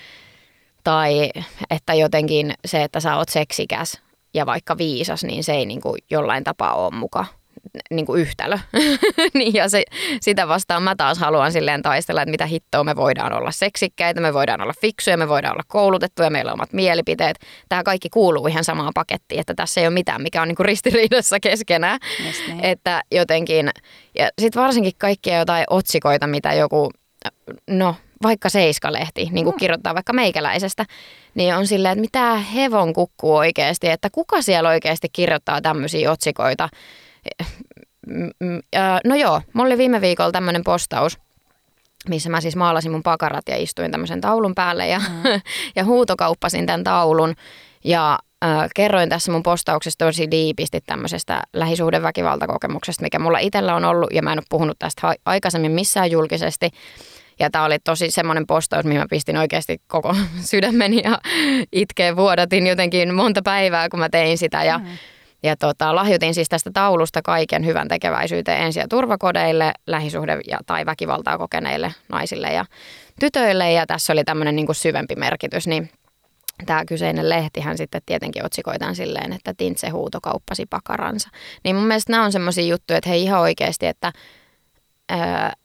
Tai että jotenkin se, että sä oot seksikäs ja vaikka viisas, niin se ei niin kuin jollain tapaa ole mukaan niin kuin yhtälö. niin, ja se, sitä vastaan mä taas haluan silleen taistella, että mitä hittoa me voidaan olla seksikkäitä, me voidaan olla fiksuja, me voidaan olla koulutettuja, meillä on omat mielipiteet. Tämä kaikki kuuluu ihan samaan pakettiin, että tässä ei ole mitään, mikä on niin kuin ristiriidassa keskenään. Niin. Että jotenkin, ja sitten varsinkin kaikkia jotain otsikoita, mitä joku, no vaikka Seiska-lehti, niin kuin mm. kirjoittaa vaikka meikäläisestä, niin on silleen, että mitä hevon kukkuu oikeasti, että kuka siellä oikeasti kirjoittaa tämmöisiä otsikoita, no joo, mulla oli viime viikolla tämmöinen postaus, missä mä siis maalasin mun pakarat ja istuin tämmöisen taulun päälle ja, mm. ja huutokauppasin tämän taulun. Ja äh, kerroin tässä mun postauksessa tosi diipisti tämmöisestä lähisuhdeväkivaltakokemuksesta, mikä mulla itsellä on ollut ja mä en ole puhunut tästä aikaisemmin missään julkisesti. Ja tämä oli tosi semmoinen postaus, mihin mä pistin oikeasti koko sydämeni ja itkeen vuodatin jotenkin monta päivää, kun mä tein sitä. Ja mm ja tota, lahjoitin siis tästä taulusta kaiken hyvän tekeväisyyteen ensi- ja turvakodeille, lähisuhde- ja, tai väkivaltaa kokeneille naisille ja tytöille. Ja tässä oli tämmöinen niin kuin syvempi merkitys, niin tämä kyseinen lehtihän sitten tietenkin otsikoitaan silleen, että Tintse huuto kauppasi pakaransa. Niin mun mielestä nämä on semmoisia juttuja, että hei ihan oikeasti, että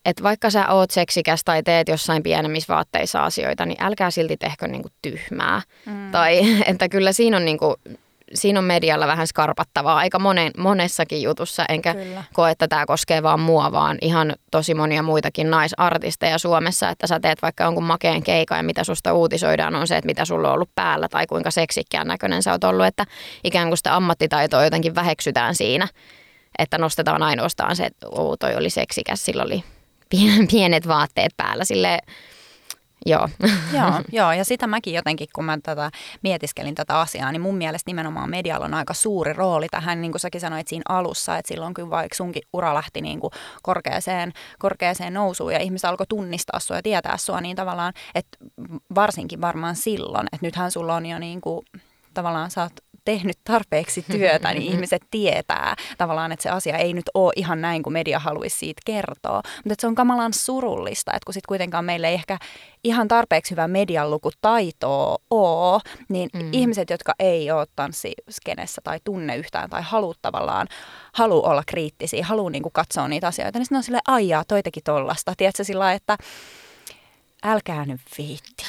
että vaikka sä oot seksikäs tai teet jossain pienemmissä vaatteissa asioita, niin älkää silti tehkö niinku tyhmää. Mm. Tai että kyllä siinä on niinku siinä on medialla vähän skarpattavaa aika monen, monessakin jutussa, enkä Kyllä. koe, että tämä koskee vaan mua, vaan ihan tosi monia muitakin naisartisteja Suomessa, että sä teet vaikka jonkun makeen keikan ja mitä susta uutisoidaan on se, että mitä sulla on ollut päällä tai kuinka seksikkään näköinen sä oot ollut, että ikään kuin sitä ammattitaitoa jotenkin väheksytään siinä, että nostetaan ainoastaan se, että toi oli seksikäs, sillä oli pienet vaatteet päällä, silleen Joo. joo, joo, ja sitä mäkin jotenkin, kun mä tätä mietiskelin tätä asiaa, niin mun mielestä nimenomaan medialla on aika suuri rooli tähän, niin kuin säkin sanoit siinä alussa, että silloin kun vaikka sunkin ura lähti niin kuin korkeaseen, korkeaseen nousuun ja ihmiset alkoi tunnistaa sua ja tietää sua, niin tavallaan, että varsinkin varmaan silloin, että nythän sulla on jo niin kuin, tavallaan sä oot tehnyt tarpeeksi työtä, niin ihmiset tietää tavallaan, että se asia ei nyt ole ihan näin kuin media haluaisi siitä kertoa. Mutta se on kamalan surullista, että kun sitten kuitenkaan meillä ei ehkä ihan tarpeeksi hyvä median lukutaitoa ole, niin mm. ihmiset, jotka ei ole tanssiskenessä tai tunne yhtään tai halua tavallaan, halu olla kriittisiä, haluaa niinku katsoa niitä asioita, niin sitten on silleen, aijaa, toitakin tollasta. Tiedätkö sillä että älkää nyt viitti.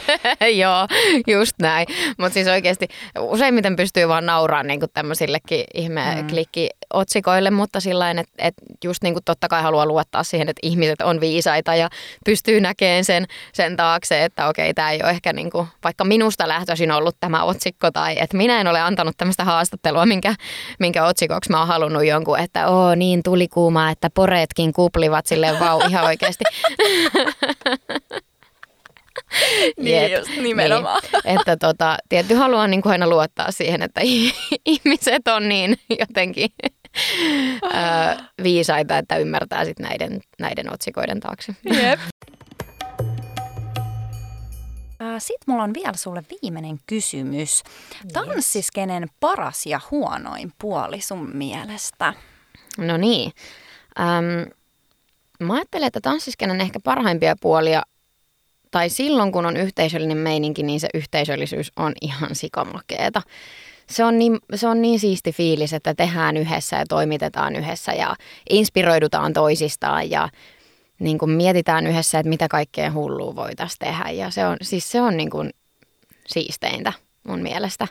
Joo, just näin. Mutta siis oikeasti useimmiten pystyy vaan nauraamaan niin tämmöisillekin ihme mm. klikki otsikoille, mutta sillä että et just niin kuin totta kai haluaa luottaa siihen, että ihmiset on viisaita ja pystyy näkemään sen, sen taakse, että okei, tämä ei ole ehkä niin kuin, vaikka minusta lähtöisin ollut tämä otsikko tai että minä en ole antanut tämmöistä haastattelua, minkä, minkä otsikoksi mä oon halunnut jonkun, että oo niin tuli kuuma, että poreetkin kuplivat silleen vau ihan oikeasti. niin just, nimenomaan. Niin. Että tota, tietty haluan niin kuin aina luottaa siihen, että ihmiset on niin jotenkin viisaita, että ymmärtää sit näiden, näiden otsikoiden taakse. Jep. Sitten mulla on vielä sulle viimeinen kysymys. Tanssiskenen paras ja huonoin puoli sun mielestä? No niin. Ähm, mä ajattelen, että tanssiskenen ehkä parhaimpia puolia tai silloin kun on yhteisöllinen meininki, niin se yhteisöllisyys on ihan sikamakeeta. Se on, niin, se on niin siisti fiilis, että tehdään yhdessä ja toimitetaan yhdessä ja inspiroidutaan toisistaan ja niin kuin mietitään yhdessä, että mitä kaikkea hullua voitaisiin tehdä. Ja se on, siis se on niin kuin siisteintä mun mielestä.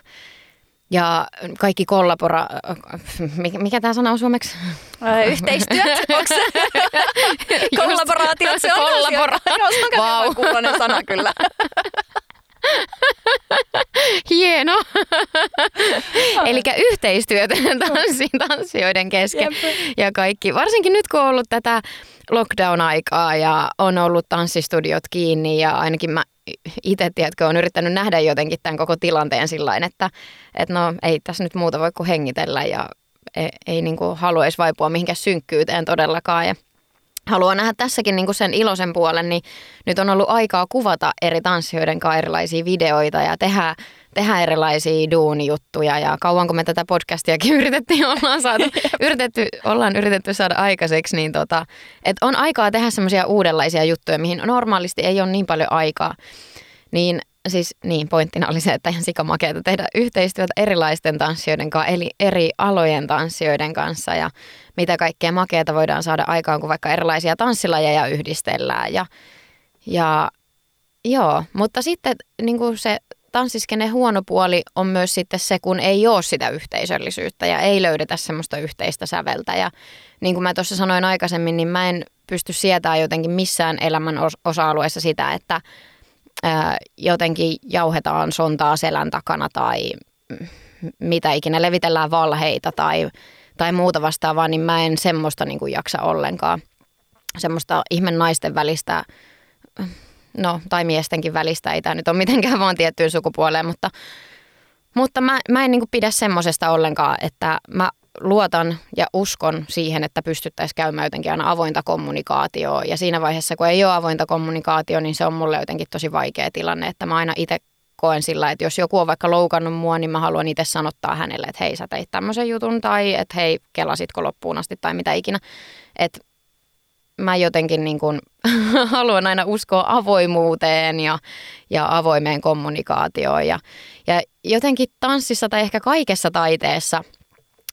Ja kaikki kollabora... Mikä, mikä tämä sana on suomeksi? Yhteistyöt? Kollaboraatio, se on Kollabora. Joo, se on wow. sana kyllä. Hieno. Eli yhteistyötä tanssijoiden kesken. Jep. Ja kaikki, varsinkin nyt kun on ollut tätä lockdown-aikaa ja on ollut tanssistudiot kiinni ja ainakin mä itse, tiedätkö, on yrittänyt nähdä jotenkin tämän koko tilanteen sillä että, että no ei tässä nyt muuta voi kuin hengitellä ja ei, ei niin kuin haluaisi vaipua mihinkään synkkyyteen todellakaan. Ja haluan nähdä tässäkin niin kuin sen iloisen puolen, niin nyt on ollut aikaa kuvata eri tanssijoiden kanssa erilaisia videoita ja tehdä, tehdä erilaisia duunijuttuja. Ja kauan kun me tätä podcastiakin yritettiin, ollaan, saatu, yritetty, ollaan yritetty saada aikaiseksi, niin tota, että on aikaa tehdä semmoisia uudenlaisia juttuja, mihin normaalisti ei ole niin paljon aikaa. Niin siis niin, pointtina oli se, että ihan sikamakeeta tehdä yhteistyötä erilaisten tanssijoiden kanssa, eli eri alojen tanssijoiden kanssa ja mitä kaikkea makeeta voidaan saada aikaan, kun vaikka erilaisia tanssilajeja yhdistellään. Ja, ja joo, mutta sitten niin kuin se tanssiskenen huono puoli on myös sitten se, kun ei ole sitä yhteisöllisyyttä ja ei löydetä semmoista yhteistä säveltä. Ja niin kuin mä tuossa sanoin aikaisemmin, niin mä en pysty sietämään jotenkin missään elämän osa-alueessa sitä, että jotenkin jauhetaan sontaa selän takana tai mitä ikinä, levitellään valheita tai tai muuta vastaavaa, niin mä en semmoista niin kuin jaksa ollenkaan. Semmoista ihmen naisten välistä, no tai miestenkin välistä, ei tämä nyt ole mitenkään vaan tiettyyn sukupuoleen, mutta, mutta mä, mä en niin kuin pidä semmoisesta ollenkaan, että mä luotan ja uskon siihen, että pystyttäisiin käymään jotenkin aina avointa kommunikaatioa. Ja siinä vaiheessa, kun ei ole avointa kommunikaatio, niin se on mulle jotenkin tosi vaikea tilanne, että mä aina itse koen sillä, että jos joku on vaikka loukannut mua, niin mä haluan itse sanottaa hänelle, että hei sä teit tämmöisen jutun tai että hei kelasitko loppuun asti tai mitä ikinä. Että mä jotenkin niin kuin haluan aina uskoa avoimuuteen ja, ja avoimeen kommunikaatioon. Ja, ja jotenkin tanssissa tai ehkä kaikessa taiteessa,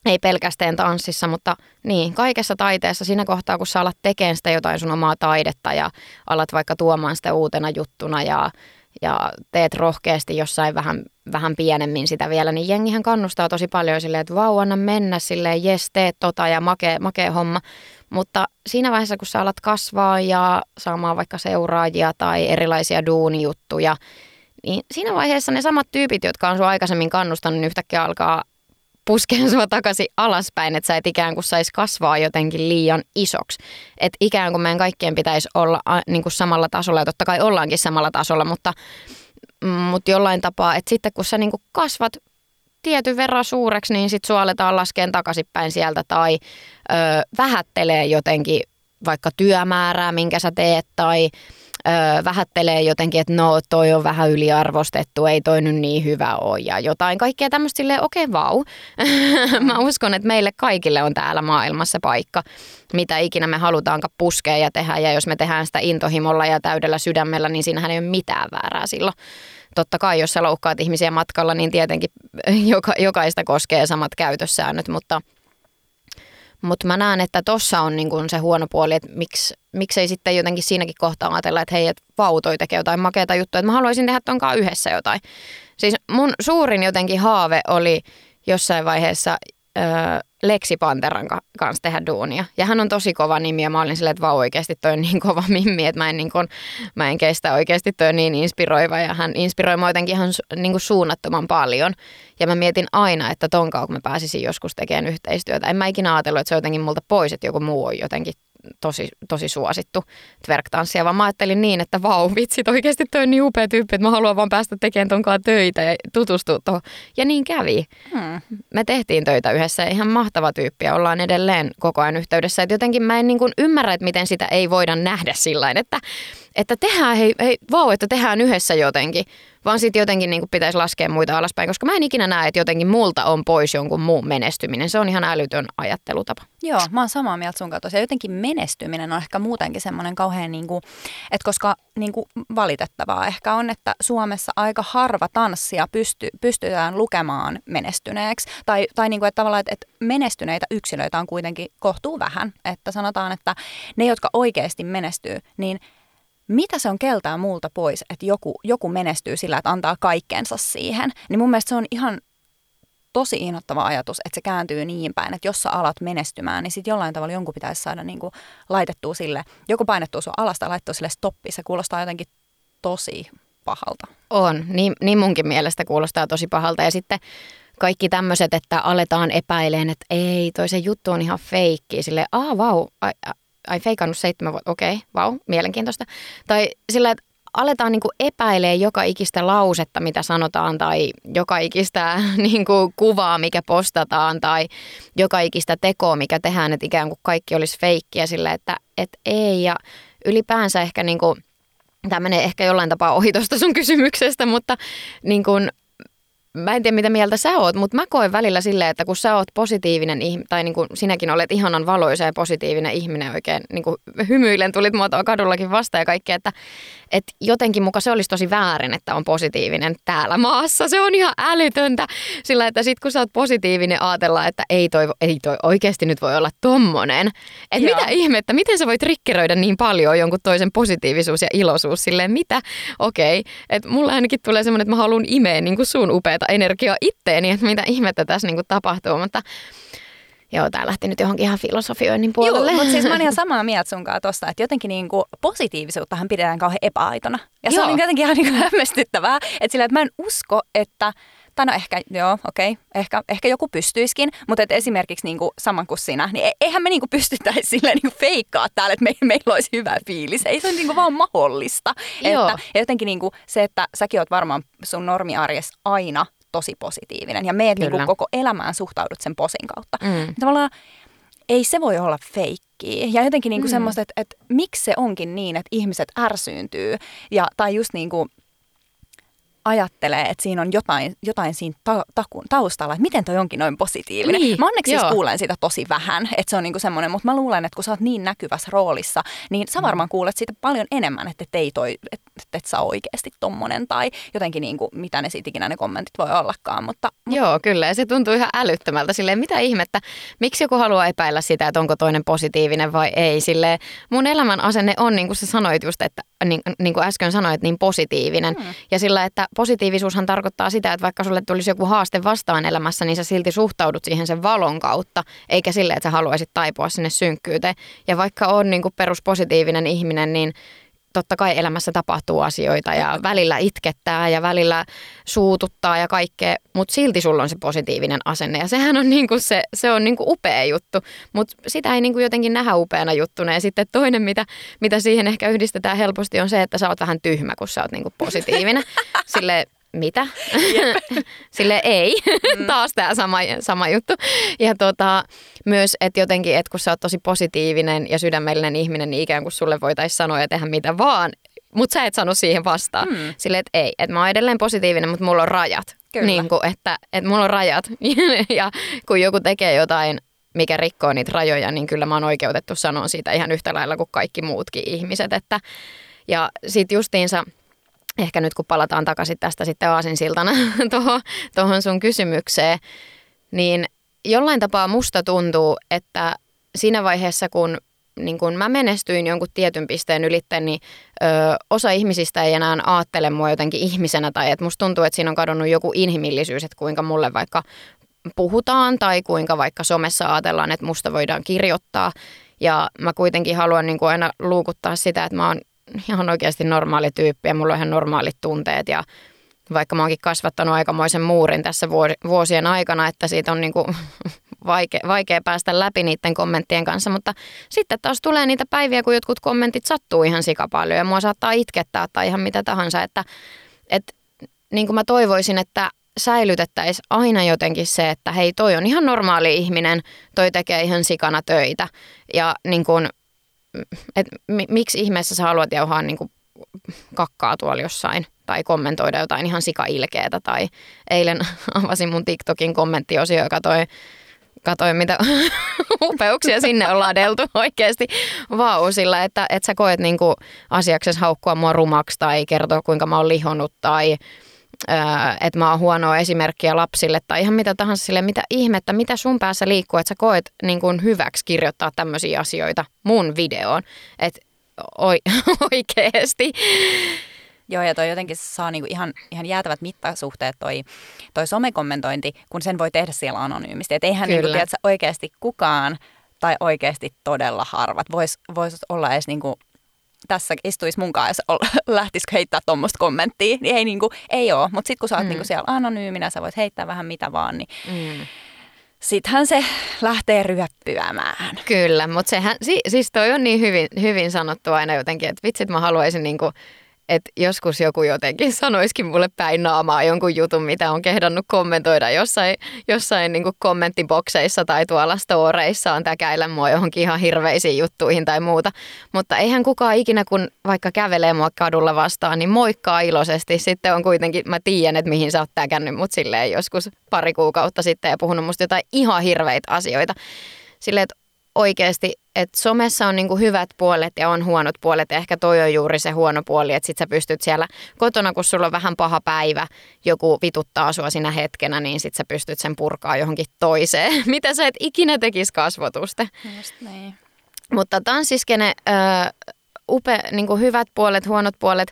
ei pelkästään tanssissa, mutta niin, kaikessa taiteessa siinä kohtaa, kun sä alat tekemään sitä jotain sun omaa taidetta ja alat vaikka tuomaan sitä uutena juttuna ja ja teet rohkeasti jossain vähän, vähän pienemmin sitä vielä, niin jengihän kannustaa tosi paljon silleen, että vau, anna mennä silleen, jes, teet tota ja makee, makee homma. Mutta siinä vaiheessa, kun sä alat kasvaa ja saamaan vaikka seuraajia tai erilaisia duunijuttuja, niin siinä vaiheessa ne samat tyypit, jotka on sua aikaisemmin kannustanut, niin yhtäkkiä alkaa puskee sua takaisin alaspäin, että sä et ikään kuin saisi kasvaa jotenkin liian isoksi. Että ikään kuin meidän kaikkien pitäisi olla niin kuin samalla tasolla, ja totta kai ollaankin samalla tasolla, mutta, mutta jollain tapaa, että sitten kun sä niin kuin kasvat tietyn verran suureksi, niin sitten sua aletaan laskeen takaisinpäin sieltä tai ö, vähättelee jotenkin vaikka työmäärää, minkä sä teet tai ö, vähättelee jotenkin, että no toi on vähän yliarvostettu, ei toi nyt niin hyvä ole ja jotain. Kaikkea tämmöistä silleen, okei okay, vau. Mä uskon, että meille kaikille on täällä maailmassa paikka, mitä ikinä me halutaankaan puskea ja tehdä. Ja jos me tehdään sitä intohimolla ja täydellä sydämellä, niin siinähän ei ole mitään väärää silloin. Totta kai, jos sä loukkaat ihmisiä matkalla, niin tietenkin joka, jokaista koskee samat käytössäännöt, mutta – mutta mä näen, että tossa on niinku se huono puoli, että miksi, miksei sitten jotenkin siinäkin kohtaa ajatella, että hei, että vau, toi tekee jotain makeata juttua, että mä haluaisin tehdä tonkaan yhdessä jotain. Siis mun suurin jotenkin haave oli jossain vaiheessa öö, Leksi Panteran kanssa tehdä duunia. Ja hän on tosi kova nimi ja mä olin silleen, että vaan oikeasti toi on niin kova mimmi, että mä en, niin kuin, mä en kestä oikeasti toi on niin inspiroiva ja hän inspiroi mua jotenkin ihan niin kuin suunnattoman paljon. Ja mä mietin aina, että ton kun mä pääsisin joskus tekemään yhteistyötä. En mä ikinä ajatellut, että se on jotenkin multa pois, että joku muu on jotenkin tosi, tosi suosittu twerk-tanssia, vaan mä ajattelin niin, että vau, vitsit, oikeasti toi on niin upea tyyppi, että mä haluan vaan päästä tekemään tonkaan töitä ja tutustua tuohon. Ja niin kävi. Hmm. Me tehtiin töitä yhdessä, ihan mahtava tyyppi ja ollaan edelleen koko ajan yhteydessä. Et jotenkin mä en niin kuin ymmärrä, että miten sitä ei voida nähdä sillä että, että tehdään, hei, hei, vau, että tehdään yhdessä jotenkin vaan sitten jotenkin niin kuin pitäisi laskea muita alaspäin, koska mä en ikinä näe, että jotenkin multa on pois jonkun muun menestyminen. Se on ihan älytön ajattelutapa. Joo, mä oon samaa mieltä sun kanssa. Ja jotenkin menestyminen on ehkä muutenkin semmoinen kauhean, niin kuin, että koska niin kuin valitettavaa ehkä on, että Suomessa aika harva tanssia pysty, pystytään lukemaan menestyneeksi. Tai, tai niin kuin, että tavallaan, että, että menestyneitä yksilöitä on kuitenkin kohtuu vähän. Että sanotaan, että ne, jotka oikeasti menestyy, niin – mitä se on keltää muulta pois, että joku, joku menestyy sillä, että antaa kaikkensa siihen, niin mun mielestä se on ihan tosi innoittava ajatus, että se kääntyy niin päin, että jos sä alat menestymään, niin sitten jollain tavalla jonkun pitäisi saada niin kuin laitettua sille, joku painettua sua alasta ja laittua sille stoppi. Se kuulostaa jotenkin tosi pahalta. On, niin, niin munkin mielestä kuulostaa tosi pahalta. Ja sitten kaikki tämmöiset, että aletaan epäileen, että ei, toi se juttu on ihan feikki. Sille, aa vau, ai feikannut seitsemän vuotta, okei, okay, vau, mielenkiintoista. Tai sillä, että aletaan niin epäilee joka ikistä lausetta, mitä sanotaan, tai joka ikistä niin kuin kuvaa, mikä postataan, tai joka ikistä tekoa, mikä tehdään, että ikään kuin kaikki olisi feikkiä sillä, että, että ei. Ja ylipäänsä ehkä niin kuin, tämä menee ehkä jollain tapaa ohi tuosta sun kysymyksestä, mutta niin kuin mä en tiedä mitä mieltä sä oot, mutta mä koen välillä silleen, että kun sä oot positiivinen ihminen, tai niin kuin sinäkin olet ihanan valoisa ja positiivinen ihminen oikein, niin kuin hymyilen tulit muotoa kadullakin vasta ja kaikkea, että, että jotenkin muka se olisi tosi väärin, että on positiivinen täällä maassa. Se on ihan älytöntä, sillä että sit kun sä oot positiivinen, ajatellaan, että ei toi, ei toi oikeasti nyt voi olla tommonen. Että mitä ihmettä, miten sä voit rikkeröidä niin paljon jonkun toisen positiivisuus ja iloisuus silleen, mitä? Okei, okay. että mulla ainakin tulee semmoinen, että mä haluan imeä niin kuin sun upeat laita energiaa itteeni, että mitä ihmettä tässä niin kuin tapahtuu, mutta Joo, tää lähti nyt johonkin ihan filosofioinnin puolelle. Joo, mutta siis mä oon ihan samaa mieltä sun kanssa tosta, että jotenkin niin kuin positiivisuuttahan pidetään kauhean epäaitona. Ja Joo. se on niin jotenkin ihan niin hämmästyttävää, että sillä, että mä en usko, että tai no ehkä, joo, okei, okay, ehkä, ehkä joku pystyiskin, mutta et esimerkiksi niinku saman kuin sinä, niin e, eihän me niinku pystyttäisi silleen niinku feikkaa täällä, että me, meillä olisi hyvä fiilis. Ei se ole niinku vaan mahdollista. Joo. Että, ja jotenkin niinku se, että säkin oot varmaan sun normiarjessa aina tosi positiivinen ja meet niinku koko elämään suhtaudut sen posin kautta. Mm. Tavallaan ei se voi olla feikkiä. Ja jotenkin niinku mm. semmoista, että, että miksi se onkin niin, että ihmiset ärsyyntyy. Ja, tai just niin kuin ajattelee, että siinä on jotain, jotain siinä ta- taku, taustalla, että miten toi onkin noin positiivinen. Niin, mä onneksi siis kuulen sitä tosi vähän, että se on niinku semmoinen, mutta mä luulen, että kun sä oot niin näkyvässä roolissa, niin sä mm. varmaan kuulet siitä paljon enemmän, että ei toi, että et sä oikeasti tommonen tai jotenkin niinku, mitä ne siitä ikinä ne kommentit voi ollakaan. Mutta, mutta... Joo, kyllä ja se tuntuu ihan älyttömältä. Silleen, mitä ihmettä, miksi joku haluaa epäillä sitä, että onko toinen positiivinen vai ei. Silleen, mun elämän asenne on, niin kuin sä sanoit just, että niin, niin kuin äsken sanoit, niin positiivinen. Hmm. Ja sillä, että positiivisuushan tarkoittaa sitä, että vaikka sulle tulisi joku haaste vastaan elämässä, niin sä silti suhtaudut siihen sen valon kautta, eikä sille, että sä haluaisit taipua sinne synkkyyteen. Ja vaikka on niin kuin peruspositiivinen ihminen, niin totta kai elämässä tapahtuu asioita ja välillä itkettää ja välillä suututtaa ja kaikkea, mutta silti sulla on se positiivinen asenne ja sehän on niinku se, se on niinku upea juttu, mutta sitä ei niinku jotenkin nähdä upeana juttuna. Ja sitten toinen, mitä, mitä siihen ehkä yhdistetään helposti on se, että sä oot vähän tyhmä, kun sä oot niinku positiivinen. Sille mitä? Sille ei. Mm. Taas tämä sama, sama juttu. Ja tota, myös, että jotenkin, että kun sä oot tosi positiivinen ja sydämellinen ihminen, niin ikään kuin sulle voitaisiin sanoa ja tehdä mitä vaan. Mutta sä et sano siihen vastaan. Mm. Silleen, että ei. Että mä oon edelleen positiivinen, mutta mulla on rajat. Kyllä. Niin kuin, että, että mulla on rajat. ja kun joku tekee jotain, mikä rikkoo niitä rajoja, niin kyllä mä oon oikeutettu sanoa siitä ihan yhtä lailla kuin kaikki muutkin ihmiset. Että, ja sitten justiinsa ehkä nyt kun palataan takaisin tästä sitten aasinsiltana tuohon, sun kysymykseen, niin jollain tapaa musta tuntuu, että siinä vaiheessa kun niin kun mä menestyin jonkun tietyn pisteen ylitte, niin ö, osa ihmisistä ei enää ajattele mua jotenkin ihmisenä tai että musta tuntuu, että siinä on kadonnut joku inhimillisyys, että kuinka mulle vaikka puhutaan tai kuinka vaikka somessa ajatellaan, että musta voidaan kirjoittaa. Ja mä kuitenkin haluan niin kuin aina luukuttaa sitä, että mä oon ihan oikeasti normaali tyyppi ja mulla on ihan normaalit tunteet ja vaikka mä oonkin kasvattanut aikamoisen muurin tässä vuosien aikana, että siitä on niin kuin vaikea, päästä läpi niiden kommenttien kanssa, mutta sitten taas tulee niitä päiviä, kun jotkut kommentit sattuu ihan sikapaljon ja mua saattaa itkettää tai ihan mitä tahansa, että, että niin kuin mä toivoisin, että säilytettäisiin aina jotenkin se, että hei toi on ihan normaali ihminen, toi tekee ihan sikana töitä ja niin kuin, et, miksi ihmeessä sä haluat jauhaa niin kuin kakkaa tuolla jossain tai kommentoida jotain ihan sikailkeetä tai eilen avasin mun TikTokin kommenttiosio, joka toi Katoin, mitä upeuksia sinne on ladeltu oikeasti. Vau, sillä että, että sä koet niinku asiaksessa haukkua mua rumaksi tai kertoa, kuinka mä oon lihonnut tai että mä oon huonoa esimerkkiä lapsille tai ihan mitä tahansa sille, mitä ihmettä, mitä sun päässä liikkuu, että sä koet niin kuin hyväksi kirjoittaa tämmöisiä asioita mun videoon. Että oikeasti. Joo, ja toi jotenkin saa niinku ihan, ihan jäätävät mittasuhteet toi, toi somekommentointi, kun sen voi tehdä siellä anonyymisti. Että eihän niinku, tiedätkö, oikeasti kukaan tai oikeasti todella harvat voisi vois olla edes niinku tässä istuisi mun kanssa, jos lähtisikö heittää tuommoista kommenttia, niin ei, niinku, ei ole. Mutta sitten kun sä oot mm. niinku siellä anonyyminä, sä voit heittää vähän mitä vaan, niin mm. sittenhän se lähtee ryöppyämään. Kyllä, mutta sehän, siis toi on niin hyvin, hyvin sanottu aina jotenkin, että vitsit mä haluaisin niinku että joskus joku jotenkin sanoisikin mulle päin naamaa jonkun jutun, mitä on kehdannut kommentoida jossain, jossain niin kommenttibokseissa tai tuolla storeissa on täkäillä mua johonkin ihan hirveisiin juttuihin tai muuta. Mutta eihän kukaan ikinä, kun vaikka kävelee mua kadulla vastaan, niin moikkaa iloisesti. Sitten on kuitenkin, mä tiedän, että mihin sä oot täkännyt mut silleen joskus pari kuukautta sitten ja puhunut musta jotain ihan hirveitä asioita. Silleen, että oikeasti, että somessa on niinku hyvät puolet ja on huonot puolet ja ehkä toi on juuri se huono puoli, että sit sä pystyt siellä kotona, kun sulla on vähän paha päivä, joku vituttaa sua siinä hetkenä, niin sit sä pystyt sen purkaa johonkin toiseen, mitä sä et ikinä tekisi kasvotuste. Just niin. Mutta tanssiskene, äh, upe, niin hyvät puolet, huonot puolet,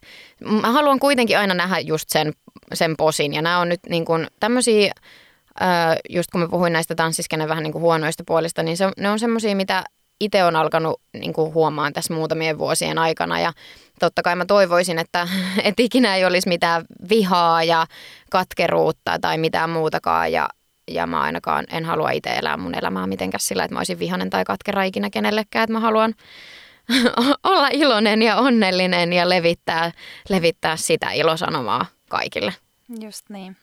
mä haluan kuitenkin aina nähdä just sen, sen posin ja nämä on nyt niin tämmöisiä just kun mä puhuin näistä tanssiskenen vähän niin kuin huonoista puolista, niin se, ne on semmoisia, mitä itse on alkanut niin kuin huomaan tässä muutamien vuosien aikana ja totta kai mä toivoisin, että, että ikinä ei olisi mitään vihaa ja katkeruutta tai mitään muutakaan ja, ja mä ainakaan en halua itse elää mun elämää mitenkään sillä, että mä olisin vihanen tai katkera ikinä kenellekään, että mä haluan olla iloinen ja onnellinen ja levittää, levittää sitä ilosanomaa kaikille. Just niin.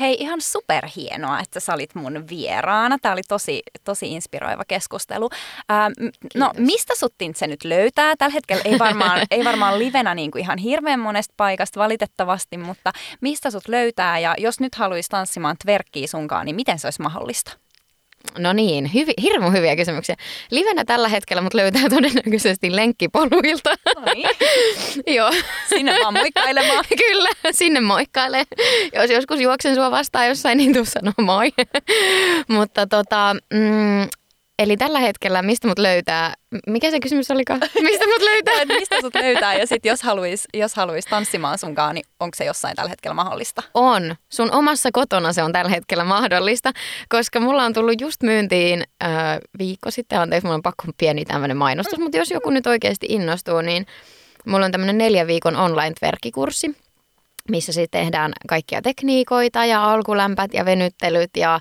Hei, ihan superhienoa, että sä olit mun vieraana. Tämä oli tosi, tosi inspiroiva keskustelu. Ähm, no, mistä sut se nyt löytää? Tällä hetkellä ei varmaan, ei varmaan livenä niin kuin ihan hirveän monesta paikasta valitettavasti, mutta mistä sut löytää? Ja jos nyt haluaisi tanssimaan tverkkiä sunkaan, niin miten se olisi mahdollista? No niin, hyvi, hirmu hyviä kysymyksiä. Livenä tällä hetkellä mut löytää todennäköisesti lenkkipoluilta. No niin. Joo. Sinne vaan moikkailemaan. Kyllä, sinne moikkaile. Jos joskus juoksen sua vastaan jossain, niin tuu sanoa moi. Mutta tota, mm, Eli tällä hetkellä, mistä mut löytää, mikä se kysymys olikaan? Mistä mut löytää? mistä sut löytää ja sitten jos haluaisi jos haluais tanssimaan sunkaan, niin onko se jossain tällä hetkellä mahdollista? On. Sun omassa kotona se on tällä hetkellä mahdollista, koska mulla on tullut just myyntiin äh, viikko sitten, anteeksi, mulla on pakko pieni tämmöinen mainostus, mutta jos joku nyt oikeasti innostuu, niin mulla on tämmöinen neljän viikon online-verkkikurssi, missä sitten tehdään kaikkia tekniikoita ja alkulämpät ja venyttelyt ja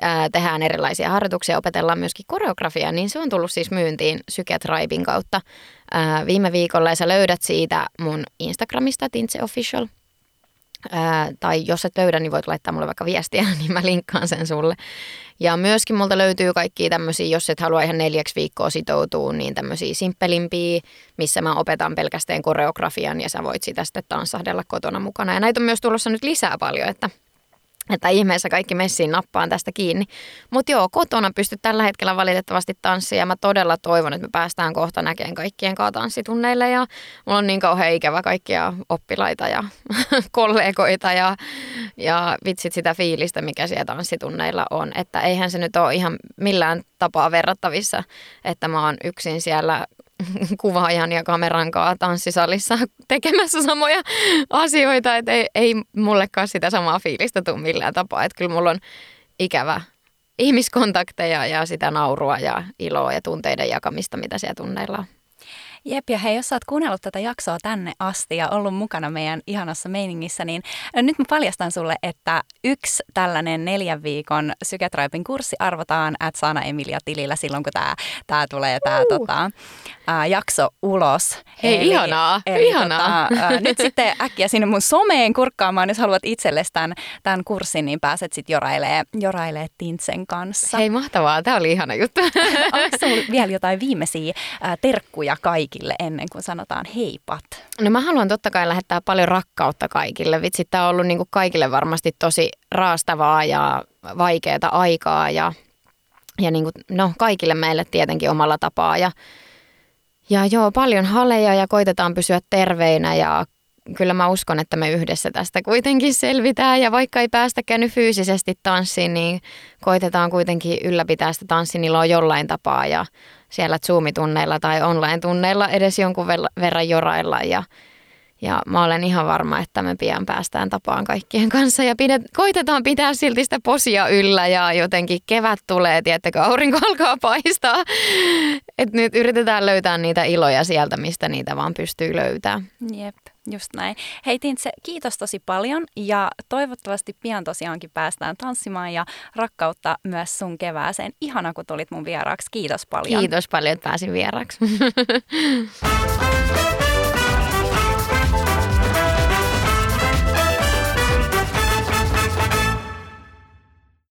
ää, tehdään erilaisia harjoituksia, opetellaan myöskin koreografiaa, niin se on tullut siis myyntiin Syketribein kautta ää, viime viikolla ja sä löydät siitä mun Instagramista Tintse Official. Ää, tai jos et löydä, niin voit laittaa mulle vaikka viestiä, niin mä linkkaan sen sulle. Ja myöskin multa löytyy kaikki tämmöisiä, jos et halua ihan neljäksi viikkoa sitoutua, niin tämmöisiä simppelimpiä, missä mä opetan pelkästään koreografian ja sä voit sitä sitten tanssahdella kotona mukana. Ja näitä on myös tulossa nyt lisää paljon, että että ihmeessä kaikki messiin nappaan tästä kiinni. Mutta joo, kotona pystyt tällä hetkellä valitettavasti tanssia ja mä todella toivon, että me päästään kohta näkemään kaikkien kanssa tanssitunneille ja mulla on niin kauhean ikävä kaikkia oppilaita ja kollegoita ja, ja vitsit sitä fiilistä, mikä siellä tanssitunneilla on. Että eihän se nyt ole ihan millään tapaa verrattavissa, että mä oon yksin siellä kuvaajan ja kameran kanssa tanssisalissa tekemässä samoja asioita, että ei, ei mullekaan sitä samaa fiilistä tule millään tapaa. Että kyllä mulla on ikävä ihmiskontakteja ja sitä naurua ja iloa ja tunteiden jakamista, mitä siellä tunneilla on. Jep, ja hei, jos sä oot kuunnellut tätä jaksoa tänne asti ja ollut mukana meidän ihanassa meiningissä, niin nyt mä paljastan sulle, että yksi tällainen neljän viikon Syketraipin kurssi arvotaan at Sana Emilia tilillä silloin, kun tämä tää tulee tämä uh. tota, ää, jakso ulos. Hei, eli, ihanaa, eli, ihanaa. Tota, ää, nyt sitten äkkiä sinne mun someen kurkkaamaan, jos haluat itsellesi tämän, tämän kurssin, niin pääset sitten jorailee, jorailee Tintsen kanssa. Hei, mahtavaa. Tämä oli ihana juttu. Onko vielä jotain viimeisiä ää, terkkuja kaikille ennen kuin sanotaan heipat? No mä haluan totta kai lähettää paljon rakkautta kaikille. Vitsi, tämä on ollut niin kuin kaikille varmasti tosi raastavaa ja vaikeaa aikaa ja, ja niin kuin, no, kaikille meille tietenkin omalla tapaa. Ja ja joo, paljon haleja ja koitetaan pysyä terveinä ja kyllä mä uskon, että me yhdessä tästä kuitenkin selvitään. Ja vaikka ei päästäkään nyt fyysisesti tanssiin, niin koitetaan kuitenkin ylläpitää sitä tanssiniloa jollain tapaa ja siellä Zoom-tunneilla tai online-tunneilla edes jonkun verran jorailla ja ja mä olen ihan varma, että me pian päästään tapaan kaikkien kanssa ja pidet, koitetaan pitää silti sitä posia yllä ja jotenkin kevät tulee, tiettäkö, aurinko alkaa paistaa. Et nyt yritetään löytää niitä iloja sieltä, mistä niitä vaan pystyy löytämään. Jep, just näin. Hei Tintse, kiitos tosi paljon ja toivottavasti pian tosiaankin päästään tanssimaan ja rakkautta myös sun kevääseen. Ihana, kun tulit mun vieraaksi. Kiitos paljon. Kiitos paljon, että pääsin vieraaksi.